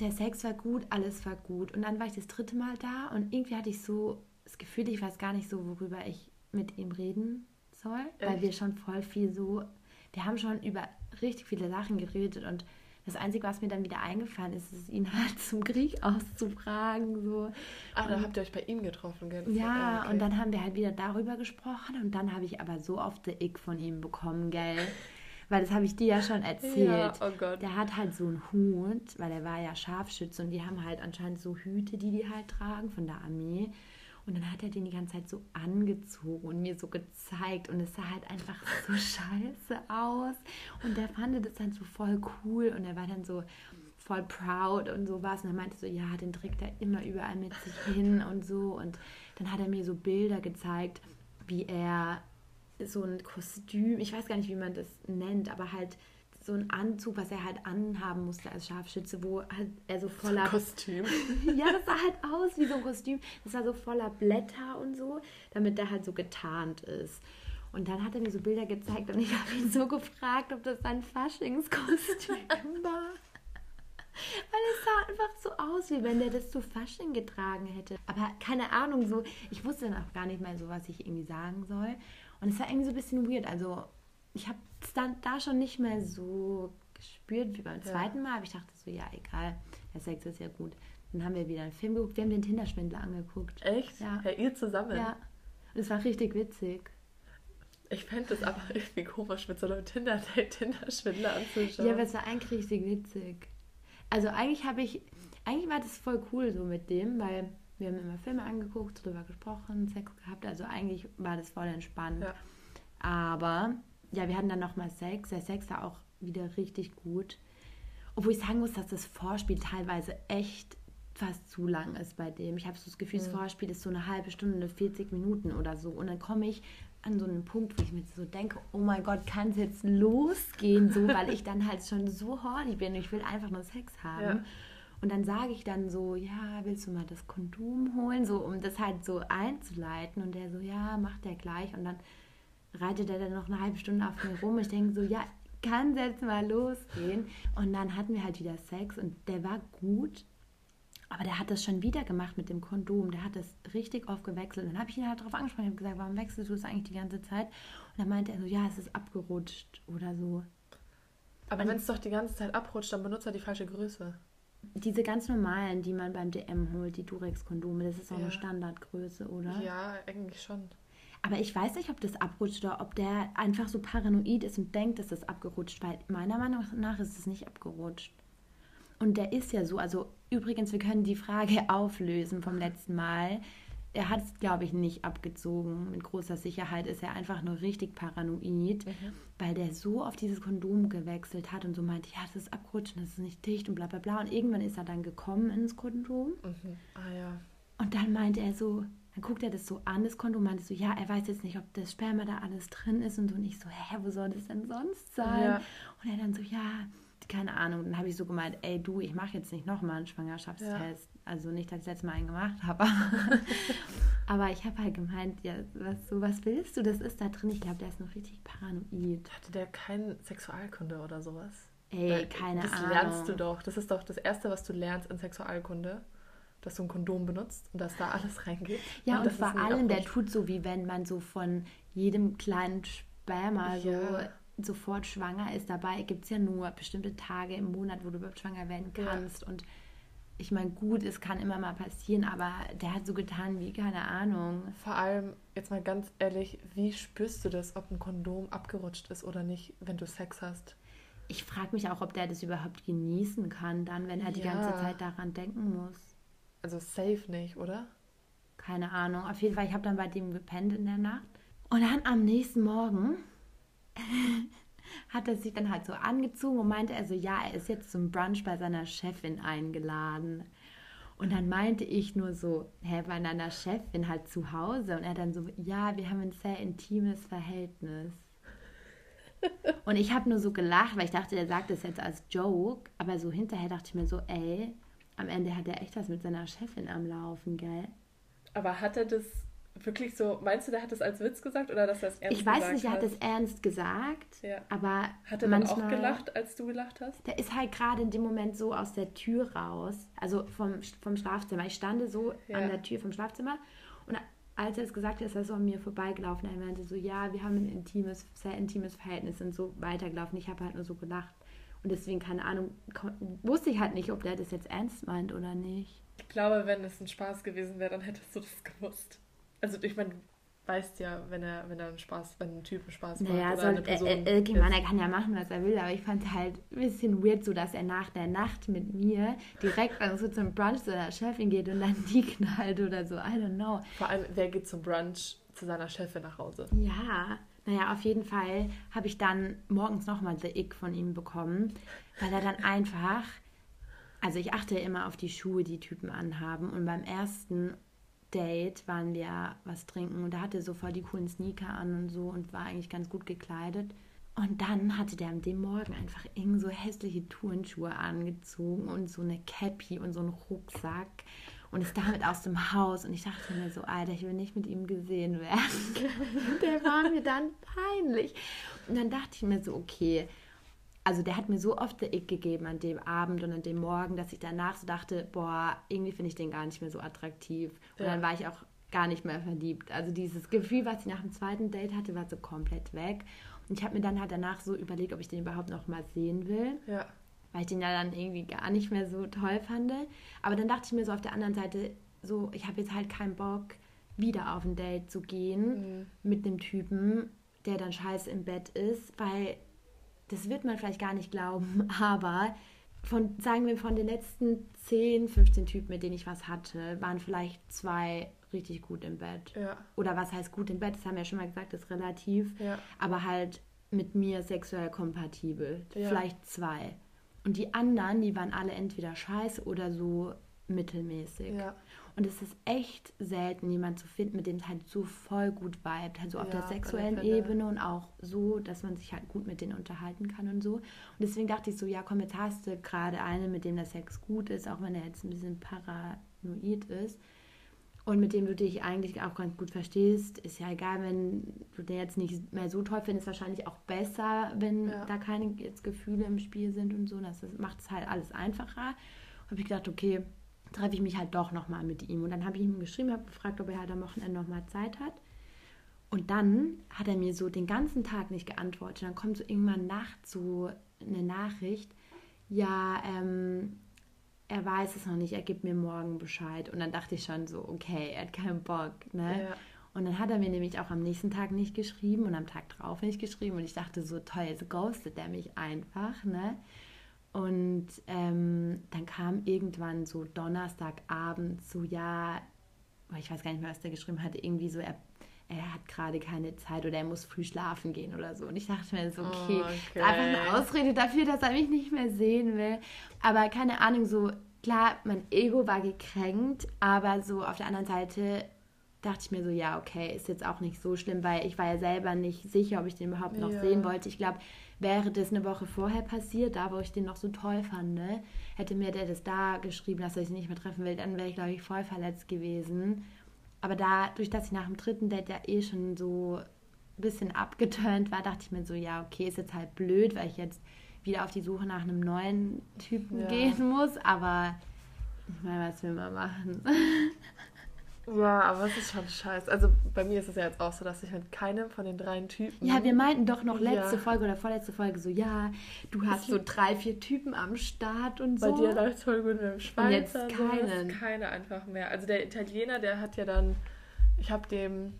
der Sex war gut, alles war gut. Und dann war ich das dritte Mal da und irgendwie hatte ich so das Gefühl, ich weiß gar nicht so, worüber ich mit ihm reden soll, Echt? weil wir schon voll viel so, wir haben schon über richtig viele Sachen geredet und das Einzige, was mir dann wieder eingefallen ist, ist ihn halt *laughs* zum Krieg auszufragen. So. Ah, dann habt ihr euch bei ihm getroffen, gell? Ja, okay. und dann haben wir halt wieder darüber gesprochen und dann habe ich aber so oft the Ick von ihm bekommen, gell? Weil das habe ich dir ja schon *laughs* erzählt. Ja, oh Gott. Der hat halt so einen Hut, weil er war ja Scharfschütze und die haben halt anscheinend so Hüte, die die halt tragen von der Armee. Und dann hat er den die ganze Zeit so angezogen und mir so gezeigt. Und es sah halt einfach *laughs* so scheiße aus. Und der fand das dann so voll cool. Und er war dann so voll proud und sowas. Und er meinte so, ja, den trägt er immer überall mit sich hin und so. Und dann hat er mir so Bilder gezeigt, wie er so ein Kostüm, ich weiß gar nicht, wie man das nennt, aber halt so ein Anzug, was er halt anhaben musste als Scharfschütze, wo halt er so voller. So Kostüm. *laughs* ja, das sah halt aus wie so ein Kostüm. Das war so voller Blätter und so, damit der halt so getarnt ist. Und dann hat er mir so Bilder gezeigt und ich habe ihn so gefragt, ob das sein Faschingskostüm *laughs* war. Weil es sah einfach so aus, wie wenn der das zu Fasching getragen hätte. Aber keine Ahnung, so, ich wusste dann auch gar nicht mehr so, was ich irgendwie sagen soll. Und es war irgendwie so ein bisschen weird. Also ich habe es dann da schon nicht mehr so gespürt wie beim zweiten Mal. Aber ich dachte so, ja, egal, der Sex ist ja gut. Dann haben wir wieder einen Film geguckt. Wir haben den Tinderschwindler angeguckt. Echt? Ja. ja ihr zusammen? Ja. Und es war richtig witzig. Ich fände es aber irgendwie komisch, mit so einem Tinder-Tinder-Schwindler anzuschauen. Ja, aber es war eigentlich richtig witzig. Also eigentlich habe ich, eigentlich war das voll cool so mit dem, weil Wir haben immer Filme angeguckt, drüber gesprochen, Sex gehabt. Also eigentlich war das voll entspannt. Ja. Aber ja, wir hatten dann nochmal Sex. Der Sex war auch wieder richtig gut. Obwohl ich sagen muss, dass das Vorspiel teilweise echt fast zu lang ist bei dem. Ich habe so das Gefühl, das mhm. Vorspiel ist so eine halbe Stunde, 40 Minuten oder so. Und dann komme ich an so einen Punkt, wo ich mir so denke, oh mein Gott, kann es jetzt losgehen, so, *laughs* weil ich dann halt schon so horny bin. Ich will einfach nur Sex haben. Ja. Und dann sage ich dann so, ja, willst du mal das Kondom holen, so um das halt so einzuleiten. Und der so, ja, macht der gleich. Und dann reitet er dann noch eine halbe Stunde auf mir rum. Ich denke so, ja, kann jetzt mal losgehen. Und dann hatten wir halt wieder Sex und der war gut. Aber der hat das schon wieder gemacht mit dem Kondom. Der hat das richtig oft gewechselt. Und dann habe ich ihn halt darauf angesprochen. Ich habe gesagt, warum wechselst du das eigentlich die ganze Zeit? Und dann meinte er so, ja, es ist abgerutscht oder so. Aber wenn es doch die ganze Zeit abrutscht, dann benutzt er die falsche Größe. Diese ganz normalen, die man beim DM holt, die Durex-Kondome, das ist auch ja. eine Standardgröße, oder? Ja, eigentlich schon. Aber ich weiß nicht, ob das abrutscht oder ob der einfach so paranoid ist und denkt, dass das abgerutscht, weil meiner Meinung nach ist es nicht abgerutscht. Und der ist ja so, also übrigens, wir können die Frage *laughs* auflösen vom letzten Mal. Er hat es, glaube ich, nicht abgezogen. Mit großer Sicherheit ist er einfach nur richtig paranoid, mhm. weil der so auf dieses Kondom gewechselt hat und so meinte, ja, das ist abgerutscht und das ist nicht dicht und bla bla bla. Und irgendwann ist er dann gekommen ins Kondom. Mhm. Ah ja. Und dann meinte er so, dann guckt er das so an, das Konto, und meinte so, ja, er weiß jetzt nicht, ob das Sperma da alles drin ist und so. Und ich so, hä, wo soll das denn sonst sein? Ja. Und er dann so, ja, keine Ahnung. Dann habe ich so gemeint, ey, du, ich mache jetzt nicht nochmal einen Schwangerschaftstest. Ja. Also nicht, dass ich letztes Mal einen gemacht habe. *laughs* Aber ich habe halt gemeint, ja, was, so, was willst du? Das ist da drin. Ich glaube, der ist noch richtig paranoid. Hatte der keine Sexualkunde oder sowas? Ey, Weil, keine das Ahnung. Das lernst du doch. Das ist doch das Erste, was du lernst in Sexualkunde dass du ein Kondom benutzt und dass da alles reingeht. Ja, und, und vor allem, der tut so, wie wenn man so von jedem kleinen Sperma ja. so sofort schwanger ist. Dabei gibt es ja nur bestimmte Tage im Monat, wo du überhaupt schwanger werden kannst. Ja. Und ich meine, gut, es kann immer mal passieren, aber der hat so getan wie, keine Ahnung. Vor allem, jetzt mal ganz ehrlich, wie spürst du das, ob ein Kondom abgerutscht ist oder nicht, wenn du Sex hast? Ich frage mich auch, ob der das überhaupt genießen kann, dann, wenn er ja. die ganze Zeit daran denken muss. Also safe nicht, oder? Keine Ahnung. Auf jeden Fall, ich habe dann bei dem gepennt in der Nacht. Und dann am nächsten Morgen *laughs* hat er sich dann halt so angezogen und meinte er so, ja, er ist jetzt zum Brunch bei seiner Chefin eingeladen. Und dann meinte ich nur so, hä, bei einer Chefin halt zu Hause. Und er dann so, ja, wir haben ein sehr intimes Verhältnis. Und ich habe nur so gelacht, weil ich dachte, der sagt das jetzt als Joke. Aber so hinterher dachte ich mir so, ey, am Ende hat er echt was mit seiner Chefin am Laufen, gell? Aber hat er das wirklich so, meinst du, der hat das als Witz gesagt oder dass er es ernst gesagt hat? Ich weiß nicht, er hat es ernst gesagt, ja. aber Hat er manchmal, dann auch gelacht, als du gelacht hast? Der ist halt gerade in dem Moment so aus der Tür raus, also vom, vom Schlafzimmer. Ich stand so ja. an der Tür vom Schlafzimmer und als er es gesagt hat, ist er so an mir vorbeigelaufen. Er meinte so, ja, wir haben ein intimes, sehr intimes Verhältnis und so weitergelaufen. Ich habe halt nur so gelacht. Und deswegen, keine Ahnung, wusste ich halt nicht, ob der das jetzt ernst meint oder nicht. Ich glaube, wenn es ein Spaß gewesen wäre, dann hättest du das gewusst. Also ich meine, weißt ja, wenn er, wenn er einen Spaß, wenn ein Typ Spaß macht naja, oder soll, eine Person. Äh, äh, ich meine, er kann ja machen, was er will, aber ich fand es halt ein bisschen weird, so dass er nach der Nacht mit mir direkt also zum Brunch zu seiner Chefin geht und dann *laughs* die knallt oder so. I don't know. Vor allem, wer geht zum Brunch zu seiner Chefin nach Hause? Ja, naja, auf jeden Fall habe ich dann morgens nochmal The Ick von ihm bekommen, weil er dann einfach, also ich achte immer auf die Schuhe, die Typen anhaben und beim ersten Date waren wir was trinken und da hatte er sofort die coolen Sneaker an und so und war eigentlich ganz gut gekleidet. Und dann hatte der am dem Morgen einfach irgend so hässliche Turnschuhe angezogen und so eine Cappy und so einen Rucksack und ist damit aus dem Haus. Und ich dachte mir so, Alter, ich will nicht mit ihm gesehen werden. *laughs* der war mir dann peinlich. Und dann dachte ich mir so, okay, also der hat mir so oft der Ick gegeben an dem Abend und an dem Morgen, dass ich danach so dachte, boah, irgendwie finde ich den gar nicht mehr so attraktiv. Und ja. dann war ich auch gar nicht mehr verliebt. Also dieses Gefühl, was ich nach dem zweiten Date hatte, war so komplett weg. Und ich habe mir dann halt danach so überlegt, ob ich den überhaupt noch mal sehen will. Ja weil ich den ja dann irgendwie gar nicht mehr so toll fand. Aber dann dachte ich mir so auf der anderen Seite, so, ich habe jetzt halt keinen Bock, wieder auf ein Date zu gehen mhm. mit einem Typen, der dann scheiße im Bett ist, weil das wird man vielleicht gar nicht glauben, *laughs* aber von, sagen wir, von den letzten 10, 15 Typen, mit denen ich was hatte, waren vielleicht zwei richtig gut im Bett. Ja. Oder was heißt gut im Bett? Das haben wir ja schon mal gesagt, das ist relativ. Ja. Aber halt mit mir sexuell kompatibel. Ja. Vielleicht zwei. Und die anderen, die waren alle entweder scheiße oder so mittelmäßig. Ja. Und es ist echt selten, jemanden zu finden, mit dem es halt so voll gut vibet. Halt so auf ja, der sexuellen Ebene und auch so, dass man sich halt gut mit denen unterhalten kann und so. Und deswegen dachte ich so, ja komm, jetzt hast du gerade einen, mit dem der Sex gut ist, auch wenn er jetzt ein bisschen paranoid ist. Und mit dem du dich eigentlich auch ganz gut verstehst, ist ja egal, wenn du den jetzt nicht mehr so toll findest, wahrscheinlich auch besser, wenn ja. da keine jetzt Gefühle im Spiel sind und so. Das, das macht es halt alles einfacher. Habe ich gedacht, okay, treffe ich mich halt doch nochmal mit ihm. Und dann habe ich ihm geschrieben, habe gefragt, ob er halt am Wochenende nochmal Zeit hat. Und dann hat er mir so den ganzen Tag nicht geantwortet. Und dann kommt so irgendwann nachts so eine Nachricht, ja, ähm, er weiß es noch nicht, er gibt mir morgen Bescheid. Und dann dachte ich schon so, okay, er hat keinen Bock, ne? Ja. Und dann hat er mir nämlich auch am nächsten Tag nicht geschrieben und am Tag drauf nicht geschrieben. Und ich dachte so, toll, jetzt ghostet er mich einfach, ne? Und ähm, dann kam irgendwann so Donnerstagabend so, ja, ich weiß gar nicht mehr, was der geschrieben hat, irgendwie so, er, er hat gerade keine Zeit oder er muss früh schlafen gehen oder so. Und ich dachte mir so, okay, okay. einfach eine Ausrede dafür, dass er mich nicht mehr sehen will. Aber keine Ahnung, so, klar, mein Ego war gekränkt, aber so auf der anderen Seite dachte ich mir so, ja, okay, ist jetzt auch nicht so schlimm, weil ich war ja selber nicht sicher, ob ich den überhaupt noch ja. sehen wollte. Ich glaube, Wäre das eine Woche vorher passiert, da wo ich den noch so toll fand, ne, hätte mir der das da geschrieben, dass er sich nicht mehr treffen will, dann wäre ich, glaube ich, voll verletzt gewesen. Aber dadurch, dass ich nach dem dritten Date ja eh schon so ein bisschen abgeturnt war, dachte ich mir so, ja, okay, ist jetzt halt blöd, weil ich jetzt wieder auf die Suche nach einem neuen Typen ja. gehen muss, aber ich meine, was will man machen? *laughs* Ja, aber es ist schon scheiße. Also bei mir ist es ja jetzt auch so, dass ich mit keinem von den dreien Typen. Ja, wir meinten doch noch letzte ja. Folge oder vorletzte Folge so, ja, du hast so drei, vier Typen am Start und so. Bei dir läuft voll gut mit dem Schweizer. Und jetzt keinen. So, keine einfach mehr. Also der Italiener, der hat ja dann, ich habe dem,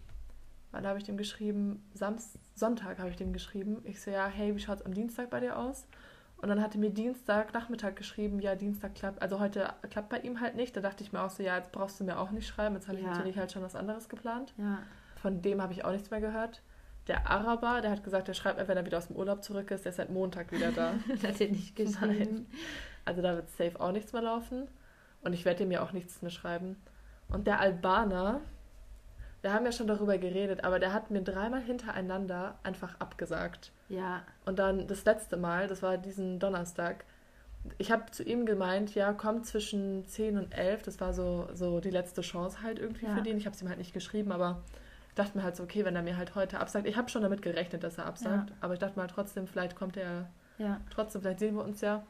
wann habe ich dem geschrieben? Samst, Sonntag habe ich dem geschrieben. Ich so, ja, hey, wie schaut es am Dienstag bei dir aus? Und dann hatte mir Dienstag Nachmittag geschrieben, ja, Dienstag klappt, also heute klappt bei ihm halt nicht. Da dachte ich mir auch so, ja, jetzt brauchst du mir auch nicht schreiben. Jetzt habe ich natürlich halt schon was anderes geplant. Ja. Von dem habe ich auch nichts mehr gehört. Der Araber, der hat gesagt, der schreibt mir, wenn er wieder aus dem Urlaub zurück ist, der ist seit Montag wieder da. *laughs* das hat er nicht geschrieben. Also da wird safe auch nichts mehr laufen. Und ich werde ihm ja auch nichts mehr schreiben. Und der Albaner, wir haben ja schon darüber geredet, aber der hat mir dreimal hintereinander einfach abgesagt. Ja. Und dann das letzte Mal, das war diesen Donnerstag, ich habe zu ihm gemeint, ja, komm zwischen 10 und 11, das war so, so die letzte Chance halt irgendwie ja. für den. Ich habe es ihm halt nicht geschrieben, aber dachte mir halt so, okay, wenn er mir halt heute absagt, ich habe schon damit gerechnet, dass er absagt, ja. aber ich dachte mal trotzdem, vielleicht kommt er ja. trotzdem, vielleicht sehen wir uns ja.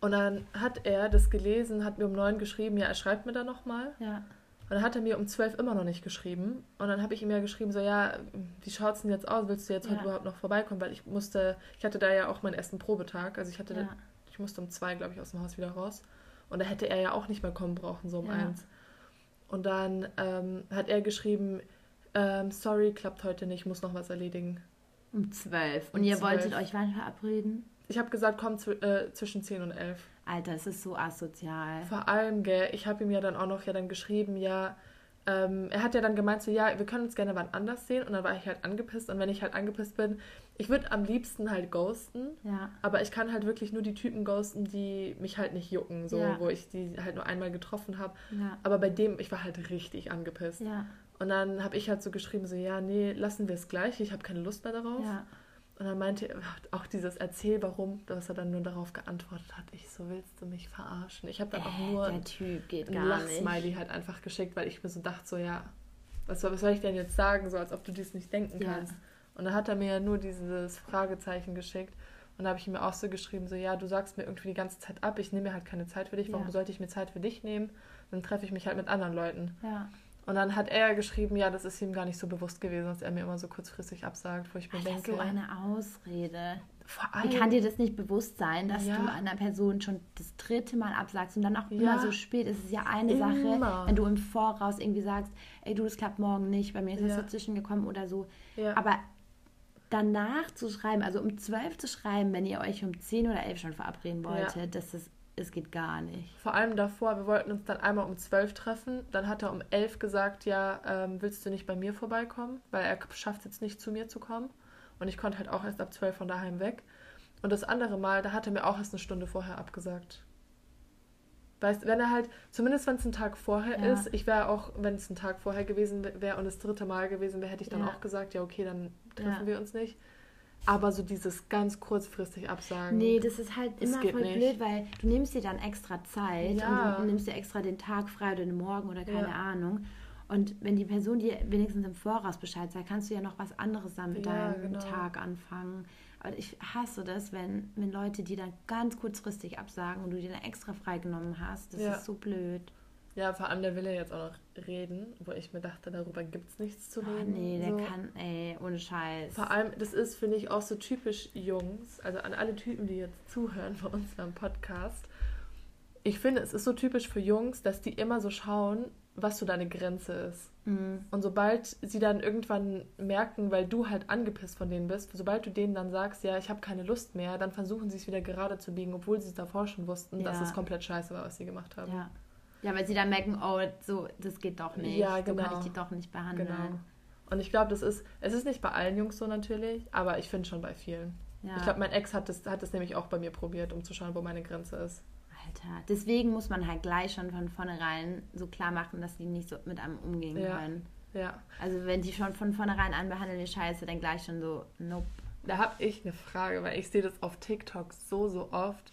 Und dann hat er das gelesen, hat mir um 9 geschrieben, ja, er schreibt mir da nochmal. Ja. Und dann hat er mir um 12 immer noch nicht geschrieben. Und dann habe ich ihm ja geschrieben, so, ja, wie schaut es denn jetzt aus? Willst du jetzt ja. heute überhaupt noch vorbeikommen? Weil ich musste, ich hatte da ja auch meinen ersten Probetag. Also ich hatte, ja. ich musste um zwei, glaube ich, aus dem Haus wieder raus. Und da hätte er ja auch nicht mehr kommen brauchen, so um ja. eins. Und dann ähm, hat er geschrieben, ähm, sorry, klappt heute nicht, muss noch was erledigen. Um zwölf. Und um ihr 12. wolltet euch wann verabreden? Ich habe gesagt, komm äh, zwischen 10 und 11. Alter, es ist so asozial. Vor allem, gell, ich habe ihm ja dann auch noch ja dann geschrieben, ja, ähm, er hat ja dann gemeint, so, ja, wir können uns gerne wann anders sehen. Und dann war ich halt angepisst. Und wenn ich halt angepisst bin, ich würde am liebsten halt ghosten. Ja. Aber ich kann halt wirklich nur die Typen ghosten, die mich halt nicht jucken, so, ja. wo ich die halt nur einmal getroffen habe. Ja. Aber bei dem, ich war halt richtig angepisst. Ja. Und dann habe ich halt so geschrieben, so, ja, nee, lassen wir es gleich. Ich habe keine Lust mehr darauf. Ja. Und dann meinte er auch dieses Erzähl, warum, dass er dann nur darauf geantwortet hat. Ich so, willst du mich verarschen? Ich habe dann äh, auch nur ein Lachsmiley halt einfach geschickt, weil ich mir so dachte, so, ja, was, was soll ich denn jetzt sagen, so als ob du dies nicht denken ja. kannst. Und dann hat er mir ja nur dieses Fragezeichen geschickt. Und da habe ich ihm auch so geschrieben, so, ja, du sagst mir irgendwie die ganze Zeit ab, ich nehme mir halt keine Zeit für dich, warum ja. sollte ich mir Zeit für dich nehmen? Dann treffe ich mich halt mit anderen Leuten. Ja. Und dann hat er geschrieben, ja, das ist ihm gar nicht so bewusst gewesen, dass er mir immer so kurzfristig absagt, wo ich mir Alter, denke. so eine Ausrede. Vor allem, Wie kann dir das nicht bewusst sein, dass ja. du einer Person schon das dritte Mal absagst und dann auch ja. immer so spät? Es ist ja eine immer. Sache, wenn du im Voraus irgendwie sagst, ey, du, das klappt morgen nicht, bei mir ist ja. das dazwischen gekommen oder so. Ja. Aber danach zu schreiben, also um zwölf zu schreiben, wenn ihr euch um zehn oder elf schon verabreden wolltet, das ist es geht gar nicht. Vor allem davor, wir wollten uns dann einmal um zwölf treffen. Dann hat er um elf gesagt, ja, ähm, willst du nicht bei mir vorbeikommen? Weil er schafft es jetzt nicht, zu mir zu kommen. Und ich konnte halt auch erst ab zwölf von daheim weg. Und das andere Mal, da hat er mir auch erst eine Stunde vorher abgesagt. Weißt, wenn er halt, zumindest wenn es ein Tag vorher ja. ist, ich wäre auch, wenn es ein Tag vorher gewesen wäre und das dritte Mal gewesen wäre, hätte ich dann ja. auch gesagt, ja, okay, dann treffen ja. wir uns nicht. Aber so dieses ganz kurzfristig absagen. Nee, das ist halt immer voll nicht. blöd, weil du nimmst dir dann extra Zeit ja. und du nimmst dir extra den Tag frei oder den Morgen oder keine ja. Ahnung. Und wenn die Person dir wenigstens im Voraus Bescheid sagt, kannst du ja noch was anderes dann mit ja, deinem genau. Tag anfangen. Aber ich hasse das, wenn, wenn Leute die dann ganz kurzfristig absagen und du dir dann extra freigenommen hast. Das ist so blöd. Ja, vor allem der will ja jetzt auch noch reden, wo ich mir dachte, darüber gibt es nichts zu reden. Oh, nee, der so. kann, ey, ohne Scheiß. Vor allem, das ist, finde ich, auch so typisch Jungs, also an alle Typen, die jetzt zuhören bei uns beim Podcast. Ich finde, es ist so typisch für Jungs, dass die immer so schauen, was so deine Grenze ist. Mhm. Und sobald sie dann irgendwann merken, weil du halt angepisst von denen bist, sobald du denen dann sagst, ja, ich habe keine Lust mehr, dann versuchen sie es wieder gerade zu biegen, obwohl sie es davor schon wussten, ja. dass es komplett scheiße war, was sie gemacht haben. Ja. Ja, weil sie dann merken, oh, so, das geht doch nicht. Ja, genau. So kann ich die doch nicht behandeln. Genau. Und ich glaube, das ist, es ist nicht bei allen Jungs so natürlich, aber ich finde schon bei vielen. Ja. Ich glaube, mein Ex hat das, hat das nämlich auch bei mir probiert, um zu schauen, wo meine Grenze ist. Alter, deswegen muss man halt gleich schon von vornherein so klar machen, dass die nicht so mit einem umgehen ja. können. Ja. Also wenn die schon von vornherein anbehandeln, die Scheiße, dann gleich schon so, nope. Da habe ich eine Frage, weil ich sehe das auf TikTok so, so oft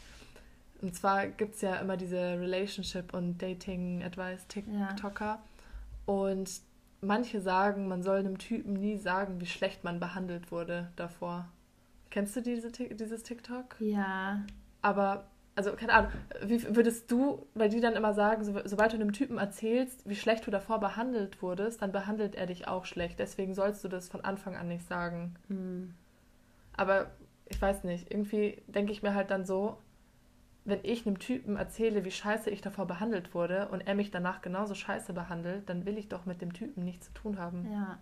und zwar gibt es ja immer diese Relationship- und Dating-Advice-TikToker. Ja. Und manche sagen, man soll einem Typen nie sagen, wie schlecht man behandelt wurde davor. Kennst du diese, dieses TikTok? Ja. Aber, also keine Ahnung, wie würdest du, weil die dann immer sagen, so, sobald du einem Typen erzählst, wie schlecht du davor behandelt wurdest, dann behandelt er dich auch schlecht. Deswegen sollst du das von Anfang an nicht sagen. Mhm. Aber ich weiß nicht, irgendwie denke ich mir halt dann so, wenn ich einem Typen erzähle, wie scheiße ich davor behandelt wurde und er mich danach genauso scheiße behandelt, dann will ich doch mit dem Typen nichts zu tun haben. Ja.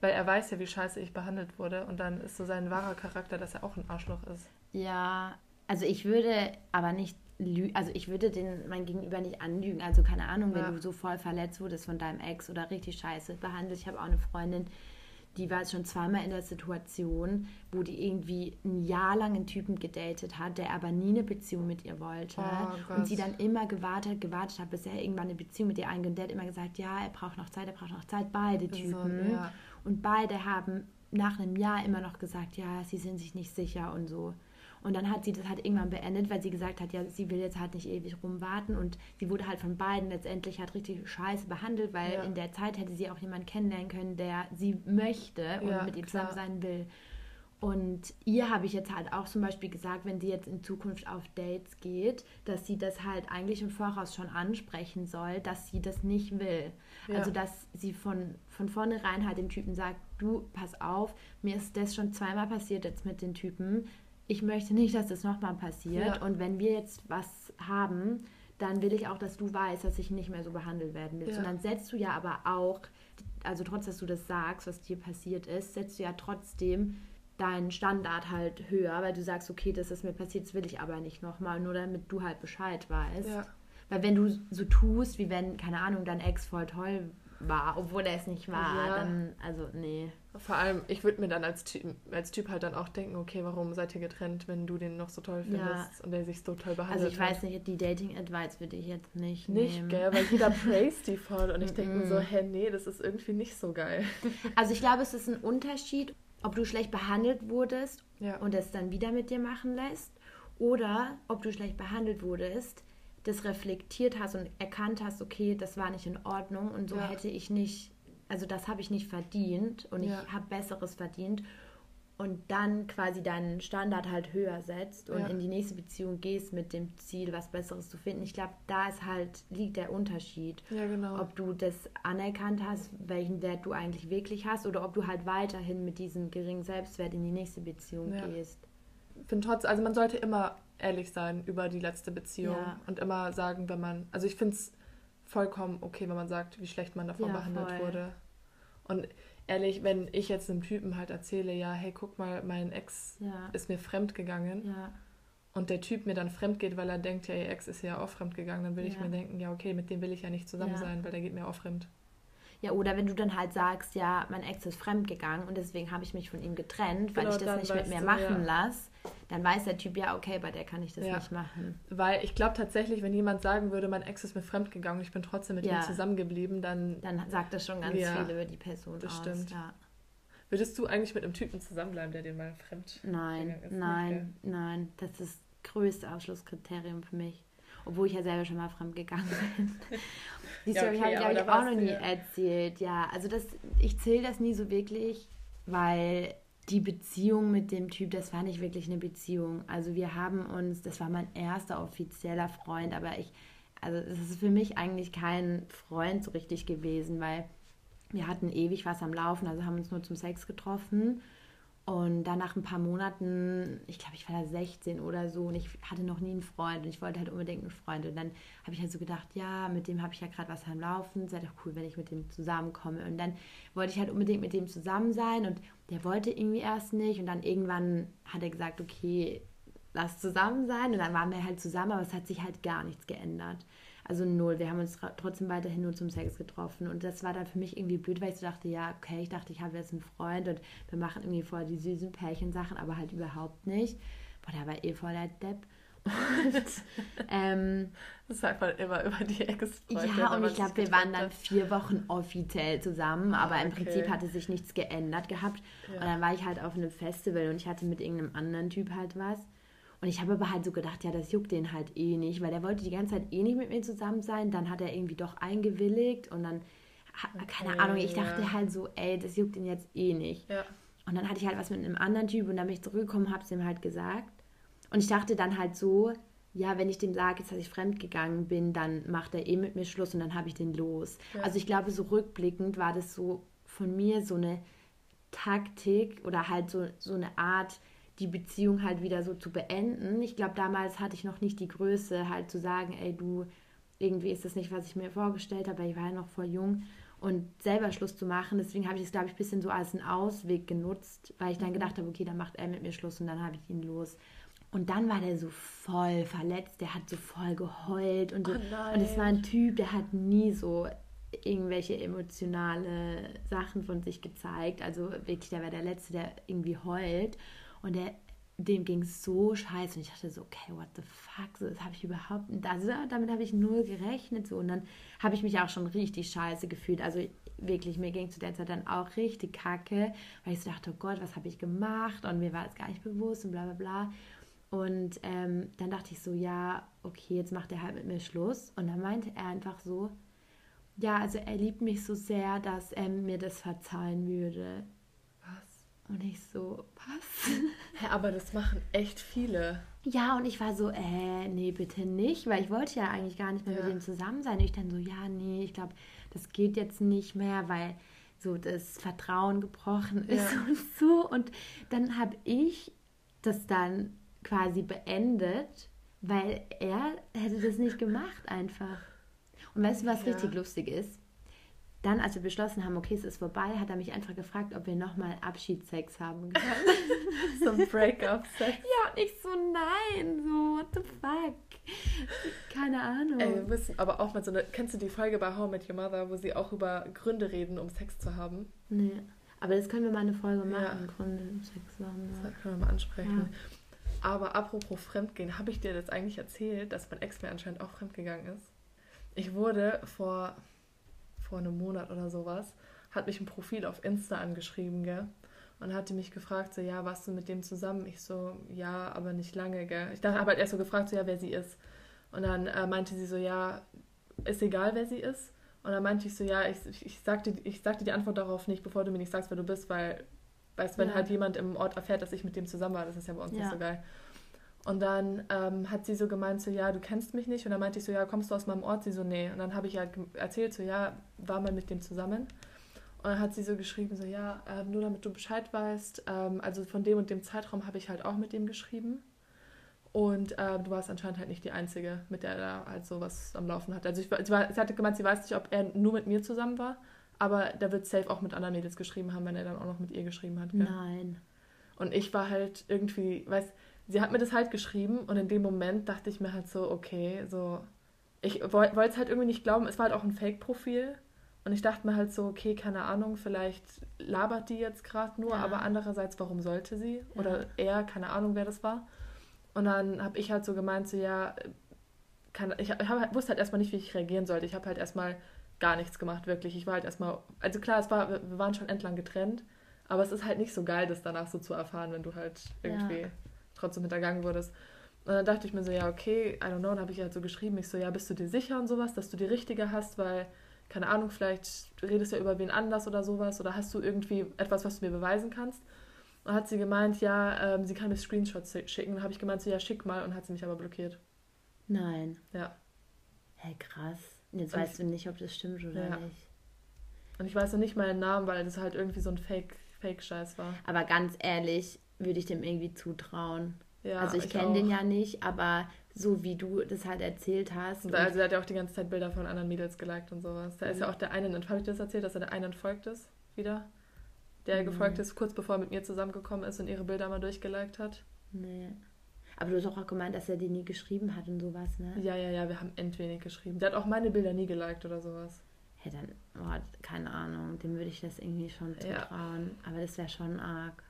Weil er weiß ja, wie scheiße ich behandelt wurde und dann ist so sein wahrer Charakter, dass er auch ein Arschloch ist. Ja, also ich würde aber nicht lügen, also ich würde den mein Gegenüber nicht anlügen. Also keine Ahnung, wenn ja. du so voll verletzt wurdest von deinem Ex oder richtig scheiße behandelt. Ich habe auch eine Freundin, die war jetzt schon zweimal in der Situation, wo die irgendwie ein Jahr lang einen Typen gedatet hat, der aber nie eine Beziehung mit ihr wollte. Oh, und sie dann immer gewartet, gewartet hat, bis er irgendwann eine Beziehung mit ihr eingeht. Und der hat immer gesagt, ja, er braucht noch Zeit, er braucht noch Zeit, beide Typen. So, ja. Und beide haben nach einem Jahr immer noch gesagt, ja, sie sind sich nicht sicher und so. Und dann hat sie das halt irgendwann beendet, weil sie gesagt hat, ja, sie will jetzt halt nicht ewig rumwarten. Und sie wurde halt von beiden letztendlich halt richtig scheiße behandelt, weil ja. in der Zeit hätte sie auch jemanden kennenlernen können, der sie möchte und ja, mit ihr zusammen sein will. Und ihr habe ich jetzt halt auch zum Beispiel gesagt, wenn sie jetzt in Zukunft auf Dates geht, dass sie das halt eigentlich im Voraus schon ansprechen soll, dass sie das nicht will. Ja. Also dass sie von, von vornherein halt dem Typen sagt, du, pass auf, mir ist das schon zweimal passiert jetzt mit den Typen ich möchte nicht, dass das nochmal passiert. Ja. Und wenn wir jetzt was haben, dann will ich auch, dass du weißt, dass ich nicht mehr so behandelt werden will. Ja. Und dann setzt du ja aber auch, also trotz, dass du das sagst, was dir passiert ist, setzt du ja trotzdem deinen Standard halt höher, weil du sagst, okay, das ist mir passiert, das will ich aber nicht nochmal, nur damit du halt Bescheid weißt. Ja. Weil wenn du so tust, wie wenn, keine Ahnung, dein Ex voll toll war, obwohl er es nicht war, ja. dann, also nee. Vor allem, ich würde mir dann als typ, als typ halt dann auch denken, okay, warum seid ihr getrennt, wenn du den noch so toll findest ja. und der sich so toll behandelt Also ich weiß nicht, die Dating-Advice würde ich jetzt nicht Nicht, nehmen. gell, weil jeder *laughs* praist die voll und ich denke mir so, hä, nee, das ist irgendwie nicht so geil. *laughs* Also ich glaube, es ist ein Unterschied, ob du schlecht behandelt wurdest ja. und es dann wieder mit dir machen lässt oder ob du schlecht behandelt wurdest das reflektiert hast und erkannt hast, okay, das war nicht in Ordnung und so ja. hätte ich nicht, also das habe ich nicht verdient und ja. ich habe Besseres verdient und dann quasi deinen Standard halt höher setzt und ja. in die nächste Beziehung gehst mit dem Ziel, was Besseres zu finden. Ich glaube, da ist halt, liegt der Unterschied. Ja, genau. Ob du das anerkannt hast, welchen Wert du eigentlich wirklich hast oder ob du halt weiterhin mit diesem geringen Selbstwert in die nächste Beziehung gehst. Ich finde trotzdem, also man sollte immer ehrlich sein über die letzte Beziehung ja. und immer sagen, wenn man, also ich finde es vollkommen okay, wenn man sagt, wie schlecht man davon ja, behandelt voll. wurde. Und ehrlich, wenn ich jetzt einem Typen halt erzähle, ja, hey, guck mal, mein Ex ja. ist mir fremd gegangen und der Typ mir dann fremd geht, weil er denkt, ja, ihr Ex ist ja auch fremd gegangen, dann will ja. ich mir denken, ja, okay, mit dem will ich ja nicht zusammen sein, weil der geht mir auch fremd. Ja, oder wenn du dann halt sagst, ja, mein Ex ist fremd gegangen und deswegen habe ich mich von ihm getrennt, weil genau, ich das nicht mit mir machen ja. lasse, dann weiß der Typ, ja, okay, bei der kann ich das ja. nicht machen. Weil ich glaube tatsächlich, wenn jemand sagen würde, mein Ex ist mir fremd gegangen und ich bin trotzdem mit ja. ihm zusammengeblieben, dann... Dann sagt das schon ganz viel über die Person das aus. Stimmt. Ja. Würdest du eigentlich mit einem Typen zusammenbleiben, der dir mal fremd Nein, ist? nein, nicht, nein. Das ist das größte Ausschlusskriterium für mich. Obwohl ich ja selber schon mal fremd gegangen *laughs* bin. *laughs* Die Story ja, okay, habe ich, ich auch noch nie erzählt. Ja, also das, ich zähle das nie so wirklich, weil die Beziehung mit dem Typ, das war nicht wirklich eine Beziehung. Also wir haben uns, das war mein erster offizieller Freund, aber ich, also das ist für mich eigentlich kein Freund so richtig gewesen, weil wir hatten ewig was am Laufen, also haben uns nur zum Sex getroffen und dann nach ein paar Monaten, ich glaube, ich war da 16 oder so und ich hatte noch nie einen Freund und ich wollte halt unbedingt einen Freund. Und dann habe ich halt so gedacht, ja, mit dem habe ich ja gerade was am Laufen, sei doch cool, wenn ich mit dem zusammenkomme. Und dann wollte ich halt unbedingt mit dem zusammen sein und der wollte irgendwie erst nicht. Und dann irgendwann hat er gesagt, okay, lass zusammen sein. Und dann waren wir halt zusammen, aber es hat sich halt gar nichts geändert. Also null. Wir haben uns trotzdem weiterhin nur zum Sex getroffen. Und das war dann für mich irgendwie blöd, weil ich so dachte, ja, okay, ich dachte, ich habe jetzt einen Freund und wir machen irgendwie vorher die süßen Pärchensachen, aber halt überhaupt nicht. Boah, der war eh voll der Depp. *laughs* Und, *laughs* ähm, das sagt man immer über die Ex-Freunde. Ja, und ich glaube, wir waren dann vier Wochen offiziell zusammen, aber ah, im Prinzip hatte sich nichts geändert gehabt. Ja. Und dann war ich halt auf einem Festival und ich hatte mit irgendeinem anderen Typ halt was. Und ich habe aber halt so gedacht, ja, das juckt den halt eh nicht, weil der wollte die ganze Zeit eh nicht mit mir zusammen sein. Dann hat er irgendwie doch eingewilligt und dann, okay, keine Ahnung, ich dachte ja. halt so, ey, das juckt ihn jetzt eh nicht. Ja. Und dann hatte ich halt was mit einem anderen Typ und dann bin ich zurückgekommen, habe es ihm halt gesagt. Und ich dachte dann halt so, ja, wenn ich dem sage, dass ich fremdgegangen bin, dann macht er eh mit mir Schluss und dann habe ich den los. Ja. Also ich glaube, so rückblickend war das so von mir so eine Taktik oder halt so, so eine Art, die Beziehung halt wieder so zu beenden. Ich glaube, damals hatte ich noch nicht die Größe, halt zu sagen, ey, du, irgendwie ist das nicht, was ich mir vorgestellt habe, weil ich war ja noch voll jung und selber Schluss zu machen. Deswegen habe ich es, glaube ich, ein bisschen so als einen Ausweg genutzt, weil ich dann mhm. gedacht habe, okay, dann macht er mit mir Schluss und dann habe ich ihn los. Und dann war der so voll verletzt, der hat so voll geheult und so. Oh und es war ein Typ, der hat nie so irgendwelche emotionale Sachen von sich gezeigt. Also wirklich, der war der Letzte, der irgendwie heult. Und der, dem ging es so scheiße. Und ich dachte so, okay, what the fuck? So, das habe ich überhaupt, also damit habe ich null gerechnet. So. Und dann habe ich mich auch schon richtig scheiße gefühlt. Also wirklich, mir ging zu der Zeit dann auch richtig kacke, weil ich so dachte, oh Gott, was habe ich gemacht? Und mir war es gar nicht bewusst und bla bla bla. Und ähm, dann dachte ich so, ja, okay, jetzt macht er halt mit mir Schluss. Und dann meinte er einfach so, ja, also er liebt mich so sehr, dass er mir das verzeihen würde. Und ich so, was? Ja, aber das machen echt viele. Ja, und ich war so, äh, nee, bitte nicht, weil ich wollte ja eigentlich gar nicht mehr ja. mit ihm zusammen sein. Und ich dann so, ja, nee, ich glaube, das geht jetzt nicht mehr, weil so das Vertrauen gebrochen ist ja. und so. Und dann habe ich das dann quasi beendet, weil er hätte das nicht gemacht einfach. Und weißt du, was ja. richtig lustig ist? Dann, als wir beschlossen haben, okay, es ist vorbei, hat er mich einfach gefragt, ob wir nochmal Abschiedssex haben können. *laughs* so ein Break-up-Sex. Ja, und ich so, nein, so, what the fuck? Keine Ahnung. Ey, wir müssen aber auch mal so eine, kennst du die Folge bei How Met Your Mother, wo sie auch über Gründe reden, um Sex zu haben? Nee, aber das können wir mal eine Folge machen, ja. Gründe, um Sex zu haben. Ja. Das können wir mal ansprechen. Ja. Aber apropos Fremdgehen, habe ich dir das eigentlich erzählt, dass mein Ex mir anscheinend auch fremdgegangen ist? Ich wurde vor vor einem Monat oder sowas, hat mich ein Profil auf Insta angeschrieben, gell? Und hatte mich gefragt, so, ja, warst du mit dem zusammen? Ich so, ja, aber nicht lange, gell? Ich dachte, habe halt erst so gefragt, so, ja, wer sie ist. Und dann äh, meinte sie so, ja, ist egal, wer sie ist. Und dann meinte ich so, ja, ich, ich, sagte, ich sagte die Antwort darauf nicht, bevor du mir nicht sagst, wer du bist, weil, weißt wenn ja. halt jemand im Ort erfährt, dass ich mit dem zusammen war, das ist ja bei uns ja. nicht so geil. Und dann ähm, hat sie so gemeint, so, ja, du kennst mich nicht. Und dann meinte ich so, ja, kommst du aus meinem Ort? Sie so, nee. Und dann habe ich ja erzählt, so, ja, war mal mit dem zusammen. Und dann hat sie so geschrieben, so, ja, äh, nur damit du Bescheid weißt, ähm, also von dem und dem Zeitraum habe ich halt auch mit dem geschrieben. Und äh, du warst anscheinend halt nicht die Einzige, mit der er halt sowas am Laufen hat. Also ich, sie, war, sie hatte gemeint, sie weiß nicht, ob er nur mit mir zusammen war, aber der wird safe auch mit anderen Mädels geschrieben haben, wenn er dann auch noch mit ihr geschrieben hat. Gell? Nein. Und ich war halt irgendwie, weißt sie hat mir das halt geschrieben und in dem Moment dachte ich mir halt so, okay, so, ich wollte es halt irgendwie nicht glauben, es war halt auch ein Fake-Profil und ich dachte mir halt so, okay, keine Ahnung, vielleicht labert die jetzt gerade nur, ja. aber andererseits, warum sollte sie? Ja. Oder er, keine Ahnung, wer das war. Und dann habe ich halt so gemeint, so ja, kann, ich, hab, wusste halt erstmal nicht, wie ich reagieren sollte. Ich habe halt erstmal gar nichts gemacht, wirklich. Ich war halt erstmal, also klar, es war, wir waren schon entlang getrennt, aber es ist halt nicht so geil, das danach so zu erfahren, wenn du halt irgendwie ja. Trotzdem hintergangen wurdest. Und dann dachte ich mir so, ja, okay, I don't know, dann habe ich halt so geschrieben, ich so, ja, bist du dir sicher und sowas, dass du die richtige hast, weil, keine Ahnung, vielleicht redest du ja über wen anders oder sowas oder hast du irgendwie etwas, was du mir beweisen kannst. Und hat sie gemeint, ja, ähm, sie kann mir Screenshots schicken. Dann habe ich gemeint, so, ja, schick mal und hat sie mich aber blockiert. Nein. Ja. Hä, hey, krass. Jetzt und weißt ich, du nicht, ob das stimmt oder ja. nicht. Und ich weiß noch nicht meinen Namen, weil das halt irgendwie so ein Fake, Fake-Scheiß war. Aber ganz ehrlich, würde ich dem irgendwie zutrauen. Ja, also ich, ich kenne den ja nicht, aber so wie du das halt erzählt hast. Und also er hat ja auch die ganze Zeit Bilder von anderen Mädels geliked und sowas. Da mhm. ist ja auch der eine, habe ich das erzählt, dass er der eine entfolgt ist wieder? Der mhm. gefolgt ist, kurz bevor er mit mir zusammengekommen ist und ihre Bilder mal durchgeliked hat. Nee. Aber du hast auch gemeint, dass er die nie geschrieben hat und sowas, ne? Ja, ja, ja, wir haben entwenig geschrieben. Der hat auch meine Bilder nie geliked oder sowas. Ja, dann, oh, keine Ahnung, dem würde ich das irgendwie schon zutrauen. Ja. Aber das wäre schon arg.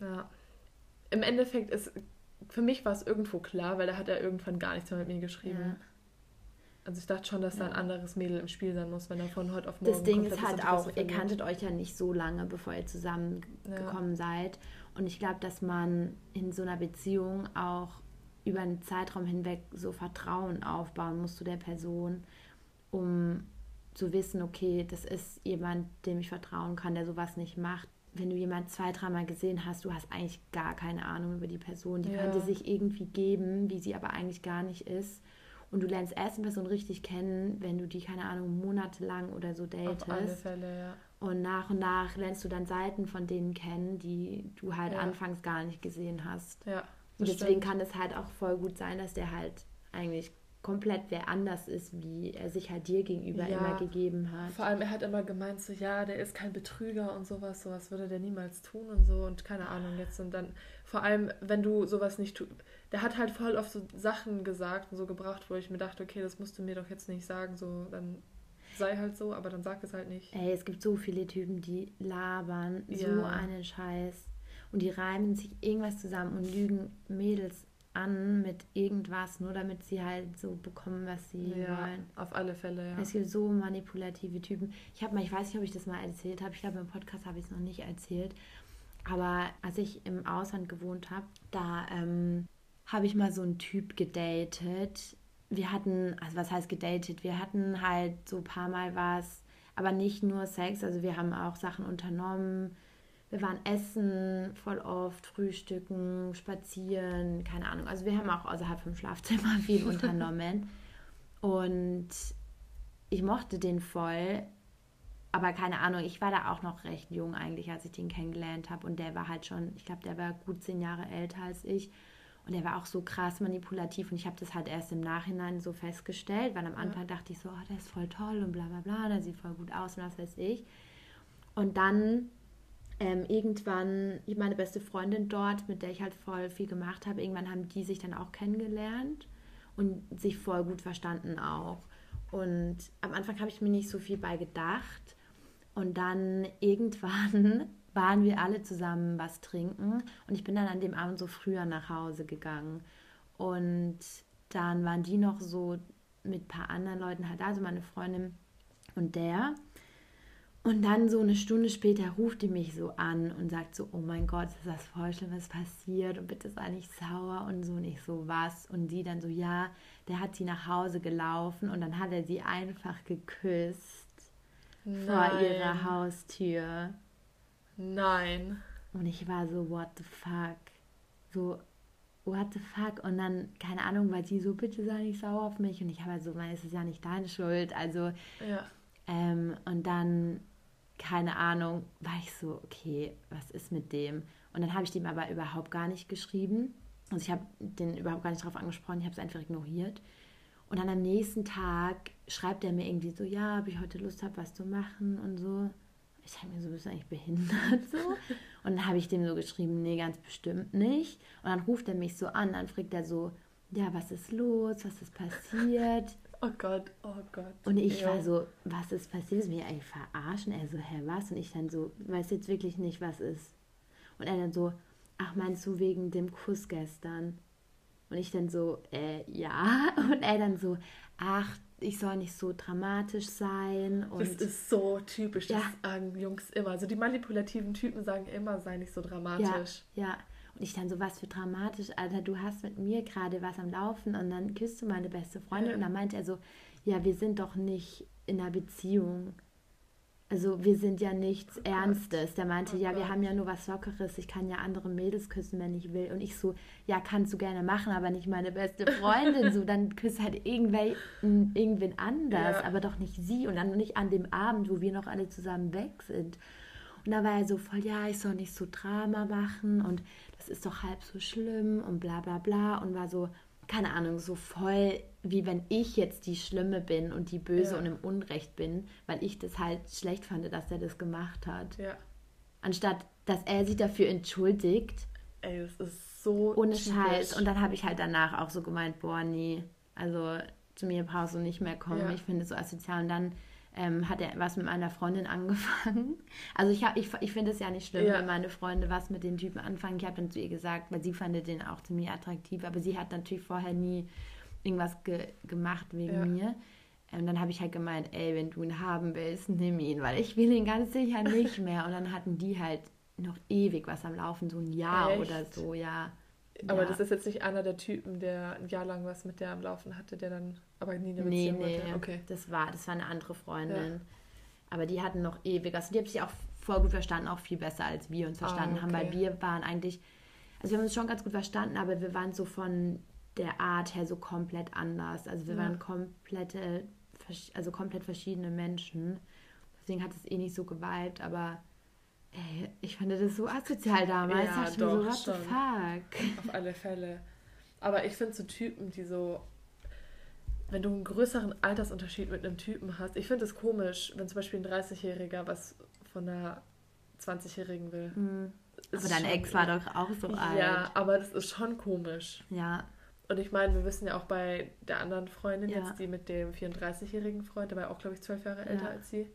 Ja. Im Endeffekt ist, für mich war es irgendwo klar, weil da hat er irgendwann gar nichts mehr mit mir geschrieben. Ja. Also ich dachte schon, dass da ein anderes Mädel im Spiel sein muss, wenn er von heute auf morgen Das Ding ist halt auch, ihr kanntet euch ja nicht so lange, bevor ihr zusammengekommen ja. seid. Und ich glaube, dass man in so einer Beziehung auch über einen Zeitraum hinweg so Vertrauen aufbauen muss zu der Person, um zu wissen, okay, das ist jemand, dem ich vertrauen kann, der sowas nicht macht. Wenn du jemanden zwei, dreimal gesehen hast, du hast eigentlich gar keine Ahnung über die Person. Die ja. könnte sich irgendwie geben, wie sie aber eigentlich gar nicht ist. Und du lernst erst eine Person richtig kennen, wenn du die, keine Ahnung, monatelang oder so datest. Auf alle Fälle, ja. Und nach und nach lernst du dann Seiten von denen kennen, die du halt ja. anfangs gar nicht gesehen hast. Ja. Und deswegen stimmt. kann es halt auch voll gut sein, dass der halt eigentlich komplett wer anders ist, wie er sich halt dir gegenüber ja, immer gegeben hat. Vor allem, er hat immer gemeint, so ja, der ist kein Betrüger und sowas, sowas würde der niemals tun und so und keine Ahnung jetzt und dann, vor allem, wenn du sowas nicht tust, der hat halt voll oft so Sachen gesagt und so gebracht, wo ich mir dachte, okay, das musst du mir doch jetzt nicht sagen, so, dann sei halt so, aber dann sag es halt nicht. Ey, es gibt so viele Typen, die labern ja. so einen Scheiß und die reimen sich irgendwas zusammen und lügen Mädels an mit irgendwas, nur damit sie halt so bekommen, was sie ja, wollen. Auf alle Fälle, ja. Es gibt so manipulative Typen. Ich habe mal, ich weiß nicht, ob ich das mal erzählt habe. Ich glaube, im Podcast habe ich es noch nicht erzählt. Aber als ich im Ausland gewohnt habe, da ähm, habe ich mal so einen Typ gedatet. Wir hatten, also was heißt gedatet? Wir hatten halt so ein paar Mal was, aber nicht nur Sex. Also wir haben auch Sachen unternommen wir waren essen voll oft, frühstücken, spazieren, keine Ahnung. Also wir haben auch außerhalb vom Schlafzimmer *laughs* viel unternommen. Und ich mochte den voll, aber keine Ahnung, ich war da auch noch recht jung eigentlich, als ich den kennengelernt habe. Und der war halt schon, ich glaube, der war gut zehn Jahre älter als ich. Und der war auch so krass manipulativ. Und ich habe das halt erst im Nachhinein so festgestellt, weil am Anfang dachte ich so, oh, der ist voll toll und bla bla bla, der sieht voll gut aus und was weiß ich. Und dann ähm, irgendwann meine beste Freundin dort, mit der ich halt voll viel gemacht habe, irgendwann haben die sich dann auch kennengelernt und sich voll gut verstanden auch. Und am Anfang habe ich mir nicht so viel bei gedacht. Und dann *laughs* irgendwann waren wir alle zusammen was trinken. Und ich bin dann an dem Abend so früher nach Hause gegangen. Und dann waren die noch so mit ein paar anderen Leuten halt da, also meine Freundin und der. Und dann so eine Stunde später ruft die mich so an und sagt so, oh mein Gott, ist das voll Schlimmes passiert und bitte sei nicht sauer und so nicht so was. Und sie dann so, ja, der hat sie nach Hause gelaufen und dann hat er sie einfach geküsst Nein. vor ihrer Haustür. Nein. Und ich war so, what the fuck? So, what the fuck? Und dann, keine Ahnung, weil sie so, bitte sei nicht sauer auf mich. Und ich habe halt so, es ist ja nicht deine Schuld. Also, ja. Ähm, und dann keine Ahnung, war ich so, okay, was ist mit dem? Und dann habe ich dem aber überhaupt gar nicht geschrieben. Also ich habe den überhaupt gar nicht darauf angesprochen, ich habe es einfach ignoriert. Und dann am nächsten Tag schreibt er mir irgendwie so, ja, ob ich heute Lust habe, was zu machen und so. Ich habe mir so, bist du eigentlich behindert so? Und dann habe ich dem so geschrieben, nee, ganz bestimmt nicht. Und dann ruft er mich so an, dann fragt er so, ja, was ist los, was ist passiert? Oh Gott, oh Gott. Und ich ja. war so, was ist passiert? Ist mir eigentlich verarschen? Er so, hä, was? Und ich dann so, weiß jetzt wirklich nicht, was ist. Und er dann so, ach, meinst du wegen dem Kuss gestern? Und ich dann so, äh, ja. *laughs* Und er dann so, ach, ich soll nicht so dramatisch sein. Und das ist so typisch, das sagen Jungs immer. Also die manipulativen Typen sagen immer, sei nicht so dramatisch. Ja, ja. Und ich dann so, was für dramatisch, Alter, du hast mit mir gerade was am Laufen und dann küsst du meine beste Freundin ja. und dann meint er so, ja, wir sind doch nicht in einer Beziehung. Also wir sind ja nichts oh Ernstes. Der meinte, oh ja, wir haben ja nur was Lockeres. Ich kann ja andere Mädels küssen, wenn ich will. Und ich so, ja, kannst du gerne machen, aber nicht meine beste Freundin. so, dann küsst halt irgendwen, irgendwen anders, ja. aber doch nicht sie. Und dann nicht an dem Abend, wo wir noch alle zusammen weg sind. Und da war er so voll, ja, ich soll nicht so Drama machen und das ist doch halb so schlimm und bla bla bla. Und war so, keine Ahnung, so voll, wie wenn ich jetzt die Schlimme bin und die Böse ja. und im Unrecht bin, weil ich das halt schlecht fand, dass er das gemacht hat. Ja. Anstatt, dass er sich dafür entschuldigt. Ey, das ist so. Ohne. Scheiß. Und dann habe ich halt danach auch so gemeint, boah, nee, also zu mir brauchst du nicht mehr kommen. Ja. Ich finde es so asozial. Und dann ähm, hat er was mit meiner Freundin angefangen. *laughs* Also ich, ich, ich finde es ja nicht schlimm, ja. wenn meine Freunde was mit den Typen anfangen. Ich habe dann zu ihr gesagt, weil sie fand den auch ziemlich attraktiv, aber sie hat natürlich vorher nie irgendwas ge gemacht wegen ja. mir. Und ähm, dann habe ich halt gemeint, ey, wenn du ihn haben willst, nimm ihn, weil ich will ihn ganz sicher nicht *laughs* mehr. Und dann hatten die halt noch ewig was am Laufen, so ein Jahr Echt? oder so, ja. Aber ja. das ist jetzt nicht einer der Typen, der ein Jahr lang was mit der am Laufen hatte, der dann aber nie eine Beziehung nee, nee. Okay. Das war, das war eine andere Freundin. Ja. Aber die hatten noch ewig, also die haben sich auch voll gut verstanden, auch viel besser als wir uns verstanden ah, okay. haben, weil wir waren eigentlich, also wir haben uns schon ganz gut verstanden, aber wir waren so von der Art her so komplett anders. Also wir ja. waren komplette, also komplett verschiedene Menschen. Deswegen hat es eh nicht so geweibt, aber ey, ich fand das so asozial damals. Ja, ich doch, mir so, what schon. the fuck? Auf alle Fälle. Aber ich finde so Typen, die so wenn du einen größeren Altersunterschied mit einem Typen hast. Ich finde es komisch, wenn zum Beispiel ein 30-Jähriger was von einer 20-Jährigen will. Mhm. Aber dein Ex war doch auch so alt. Ja, aber das ist schon komisch. Ja. Und ich meine, wir wissen ja auch bei der anderen Freundin, ja. jetzt die mit dem 34-jährigen Freund, der war ja auch, glaube ich, zwölf Jahre älter ja. als sie,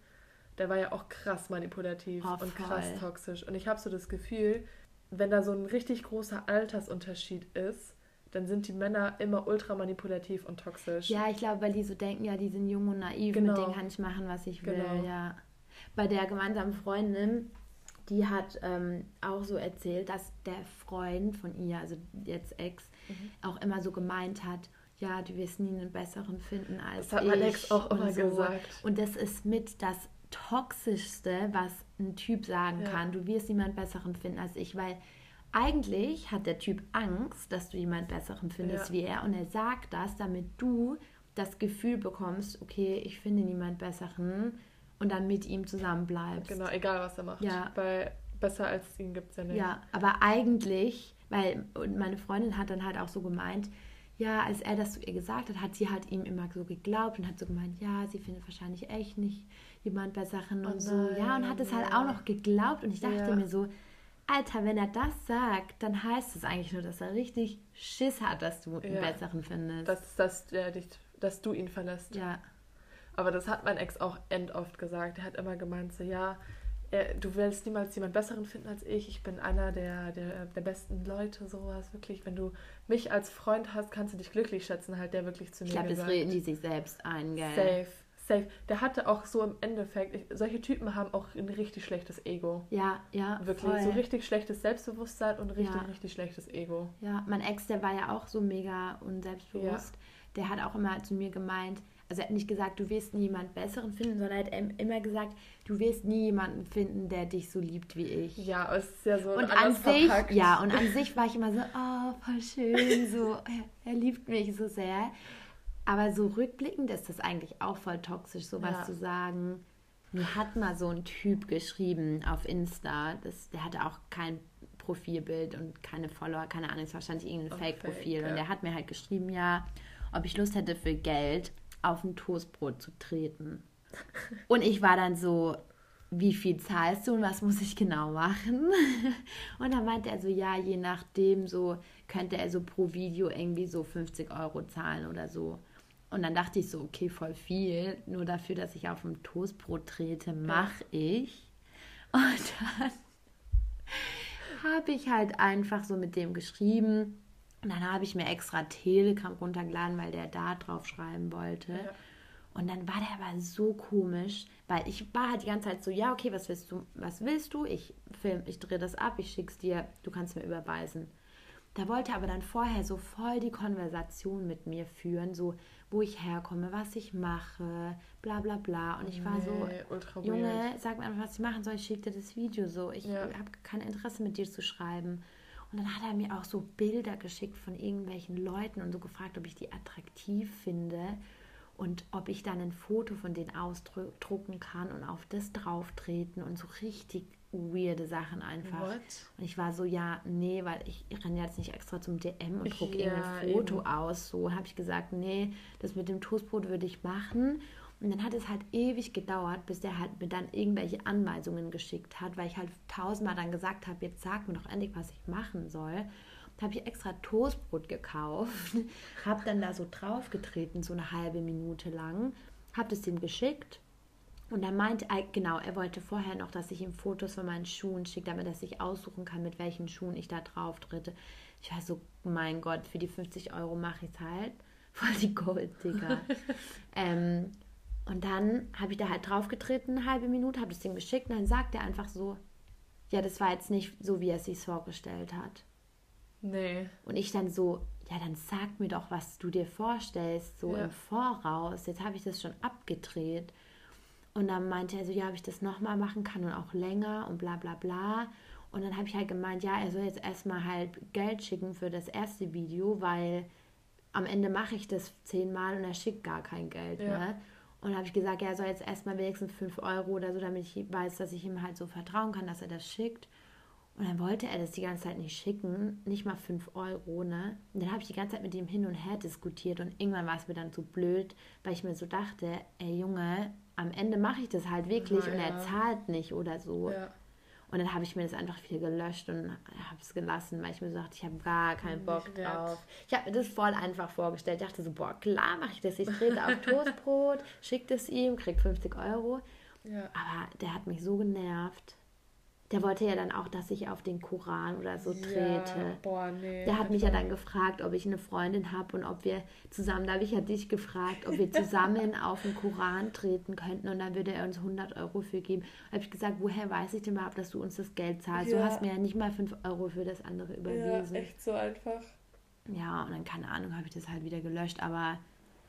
der war ja auch krass manipulativ oh, und krass toxisch. Und ich habe so das Gefühl, wenn da so ein richtig großer Altersunterschied ist, dann sind die Männer immer ultra manipulativ und toxisch. Ja, ich glaube, weil die so denken, ja, die sind jung und naiv, genau. mit denen kann ich machen, was ich will. Genau. Ja. Bei der gemeinsamen Freundin, die hat ähm, auch so erzählt, dass der Freund von ihr, also jetzt Ex, mhm. auch immer so gemeint hat, ja, du wirst nie einen besseren finden als ich. Das hat mein Ex auch immer so. gesagt. Und das ist mit das Toxischste, was ein Typ sagen ja. kann. Du wirst niemanden besseren finden als ich, weil eigentlich hat der Typ Angst, dass du jemand Besseren findest ja. wie er und er sagt das, damit du das Gefühl bekommst, okay, ich finde niemand Besseren und dann mit ihm zusammen bleibst. Genau, egal was er macht. Ja. Weil besser als ihn gibt es ja nicht. Ja, aber eigentlich, weil meine Freundin hat dann halt auch so gemeint, ja, als er das zu ihr gesagt hat, hat sie halt ihm immer so geglaubt und hat so gemeint, ja, sie findet wahrscheinlich echt nicht jemand Besseren und oh so. Ja, und hat es halt auch noch geglaubt und ich dachte ja. mir so, Alter, wenn er das sagt, dann heißt es eigentlich nur, dass er richtig Schiss hat, dass du einen ja, besseren findest. Dass, dass, der dich, dass du ihn verlässt. Ja. Aber das hat mein Ex auch end oft gesagt. Er hat immer gemeint, so, ja, er, du willst niemals jemand Besseren finden als ich. Ich bin einer der, der, der besten Leute, sowas. Wirklich, wenn du mich als Freund hast, kannst du dich glücklich schätzen, halt der wirklich zu mir Ich glaube, das reden die sich selbst ein, gell? Safe safe. Der hatte auch so im Endeffekt, ich, solche Typen haben auch ein richtig schlechtes Ego. Ja, ja. Wirklich, voll. so richtig schlechtes Selbstbewusstsein und richtig, ja. richtig schlechtes Ego. Ja, mein Ex, der war ja auch so mega unselbstbewusst. Ja. Der hat auch immer zu mir gemeint, also er hat nicht gesagt, du wirst nie jemanden Besseren finden, sondern er hat immer gesagt, du wirst nie jemanden finden, der dich so liebt wie ich. Ja, es ist ja so und an sich, verpackt. ja, und an sich war ich immer so, oh, voll schön, so, er, er liebt mich so sehr. Aber so rückblickend ist das eigentlich auch voll toxisch, sowas ja. zu sagen. Mir hat mal so ein Typ geschrieben auf Insta, das, der hatte auch kein Profilbild und keine Follower, keine Ahnung, ist wahrscheinlich irgendein Fake-Profil. Fake, ja. Und der hat mir halt geschrieben, ja, ob ich Lust hätte für Geld auf ein Toastbrot zu treten. Und ich war dann so, wie viel zahlst du und was muss ich genau machen? *laughs* Und dann meinte er so, ja, je nachdem, so könnte er so pro Video irgendwie so 50 Euro zahlen oder so. Und dann dachte ich so, okay, voll viel. Nur dafür, dass ich auf dem Toastbrot trete, mache ich. Und dann *laughs* habe ich halt einfach so mit dem geschrieben. Und dann habe ich mir extra Telegram runtergeladen, weil der da drauf schreiben wollte. Ja. Und dann war der aber so komisch, weil ich war halt die ganze Zeit so, ja, okay, was willst du, was willst du? Ich film, ich drehe das ab, ich schick's dir, du kannst mir überweisen. Da wollte er aber dann vorher so voll die Konversation mit mir führen, so wo ich herkomme, was ich mache, bla bla bla. Und ich war nee, so, Junge, sag mir einfach, was ich machen soll, ich schicke dir das Video so. Ich ja. habe kein Interesse mit dir zu schreiben. Und dann hat er mir auch so Bilder geschickt von irgendwelchen Leuten und so gefragt, ob ich die attraktiv finde und ob ich dann ein Foto von denen ausdrucken kann und auf das drauf treten und so richtig weirde Sachen einfach. What? Und ich war so, ja, nee, weil ich, ich renne jetzt nicht extra zum DM und drucke ja, irgendein Foto eben. aus. So habe ich gesagt, nee, das mit dem Toastbrot würde ich machen. Und dann hat es halt ewig gedauert, bis der halt mir dann irgendwelche Anweisungen geschickt hat, weil ich halt tausendmal dann gesagt habe, jetzt sag mir doch endlich, was ich machen soll. Da habe ich extra Toastbrot gekauft, *laughs* habe dann da so draufgetreten, so eine halbe Minute lang, habe das ihm geschickt und er meinte, genau, er wollte vorher noch, dass ich ihm Fotos von meinen Schuhen schicke, damit er sich aussuchen kann, mit welchen Schuhen ich da drauf tritte. Ich war so, mein Gott, für die 50 Euro mache ich es halt. *laughs* Voll die Gold-Digger. *laughs* ähm, und dann habe ich da halt draufgetreten, eine halbe Minute, habe das Ding geschickt und dann sagt er einfach so, ja, das war jetzt nicht so, wie er es sich vorgestellt hat. Nee. Und ich dann so, ja, dann sag mir doch, was du dir vorstellst, so ja. im Voraus. Jetzt habe ich das schon abgedreht. Und dann meinte er so, ja, ob ich das nochmal machen kann und auch länger und bla bla bla. Und dann habe ich halt gemeint, ja, er soll jetzt erstmal halt Geld schicken für das erste Video, weil am Ende mache ich das zehnmal und er schickt gar kein Geld. Ja. Ne? Und habe ich gesagt, ja, er soll jetzt erstmal wenigstens 5 Euro oder so, damit ich weiß, dass ich ihm halt so vertrauen kann, dass er das schickt. Und dann wollte er das die ganze Zeit nicht schicken, nicht mal 5 Euro, ne? Und dann habe ich die ganze Zeit mit ihm hin und her diskutiert und irgendwann war es mir dann so blöd, weil ich mir so dachte, ey Junge, am Ende mache ich das halt wirklich ja, und er zahlt nicht oder so. Ja. Und dann habe ich mir das einfach wieder gelöscht und habe es gelassen, weil ich mir so dachte, ich habe gar keinen Bock drauf. Ich habe mir das voll einfach vorgestellt. Ich dachte so, boah, klar mache ich das. Ich trete auf *laughs* Toastbrot, schicke das ihm, krieg 50 Euro. Ja. Aber der hat mich so genervt. Der wollte ja dann auch, dass ich auf den Koran oder so trete. Ja, boah, nee, der hat mich ja dann gefragt, ob ich eine Freundin habe und ob wir zusammen, da habe ich ja dich gefragt, ob wir *laughs* zusammen auf den Koran treten könnten und dann würde er uns 100 Euro für geben. Da habe ich gesagt, woher weiß ich denn überhaupt, dass du uns das Geld zahlst? Ja. Du hast mir ja nicht mal 5 Euro für das andere überwiesen. Ja, echt so einfach. Ja, und dann, keine Ahnung, habe ich das halt wieder gelöscht, aber...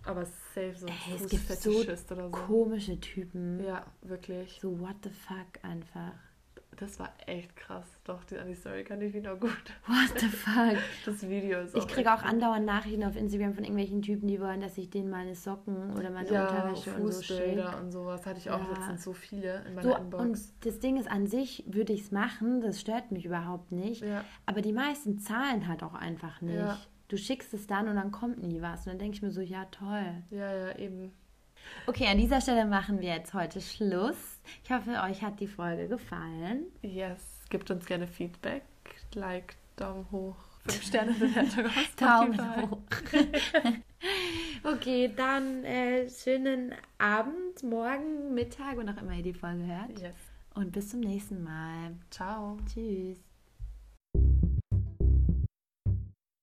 Aber safe so. Ey, es gibt so, so komische Typen. Ja, wirklich. So what the fuck einfach. Das war echt krass. Doch, die, an die Story kann ich wieder gut. *laughs* What the fuck? Das Video ist Ich kriege auch andauernd Nachrichten auf Instagram von irgendwelchen Typen, die wollen, dass ich denen meine Socken oder meine ja, Unterwäsche und so schicke. und sowas hatte ich auch ja. letztens so viele in meiner so, Inbox. Und das Ding ist, an sich würde ich es machen, das stört mich überhaupt nicht. Ja. Aber die meisten zahlen halt auch einfach nicht. Ja. Du schickst es dann und dann kommt nie was. Und dann denke ich mir so, ja toll. Ja, ja, eben. Okay, an dieser Stelle machen wir jetzt heute Schluss. Ich hoffe, euch hat die Folge gefallen. Yes, gebt uns gerne Feedback, Like, Daumen hoch, 5 Sterne Bewertung auf Daumen hoch. *laughs* okay, dann äh, schönen Abend, morgen, Mittag, wann auch immer ihr die Folge hört. Yes. Und bis zum nächsten Mal. Ciao. Tschüss.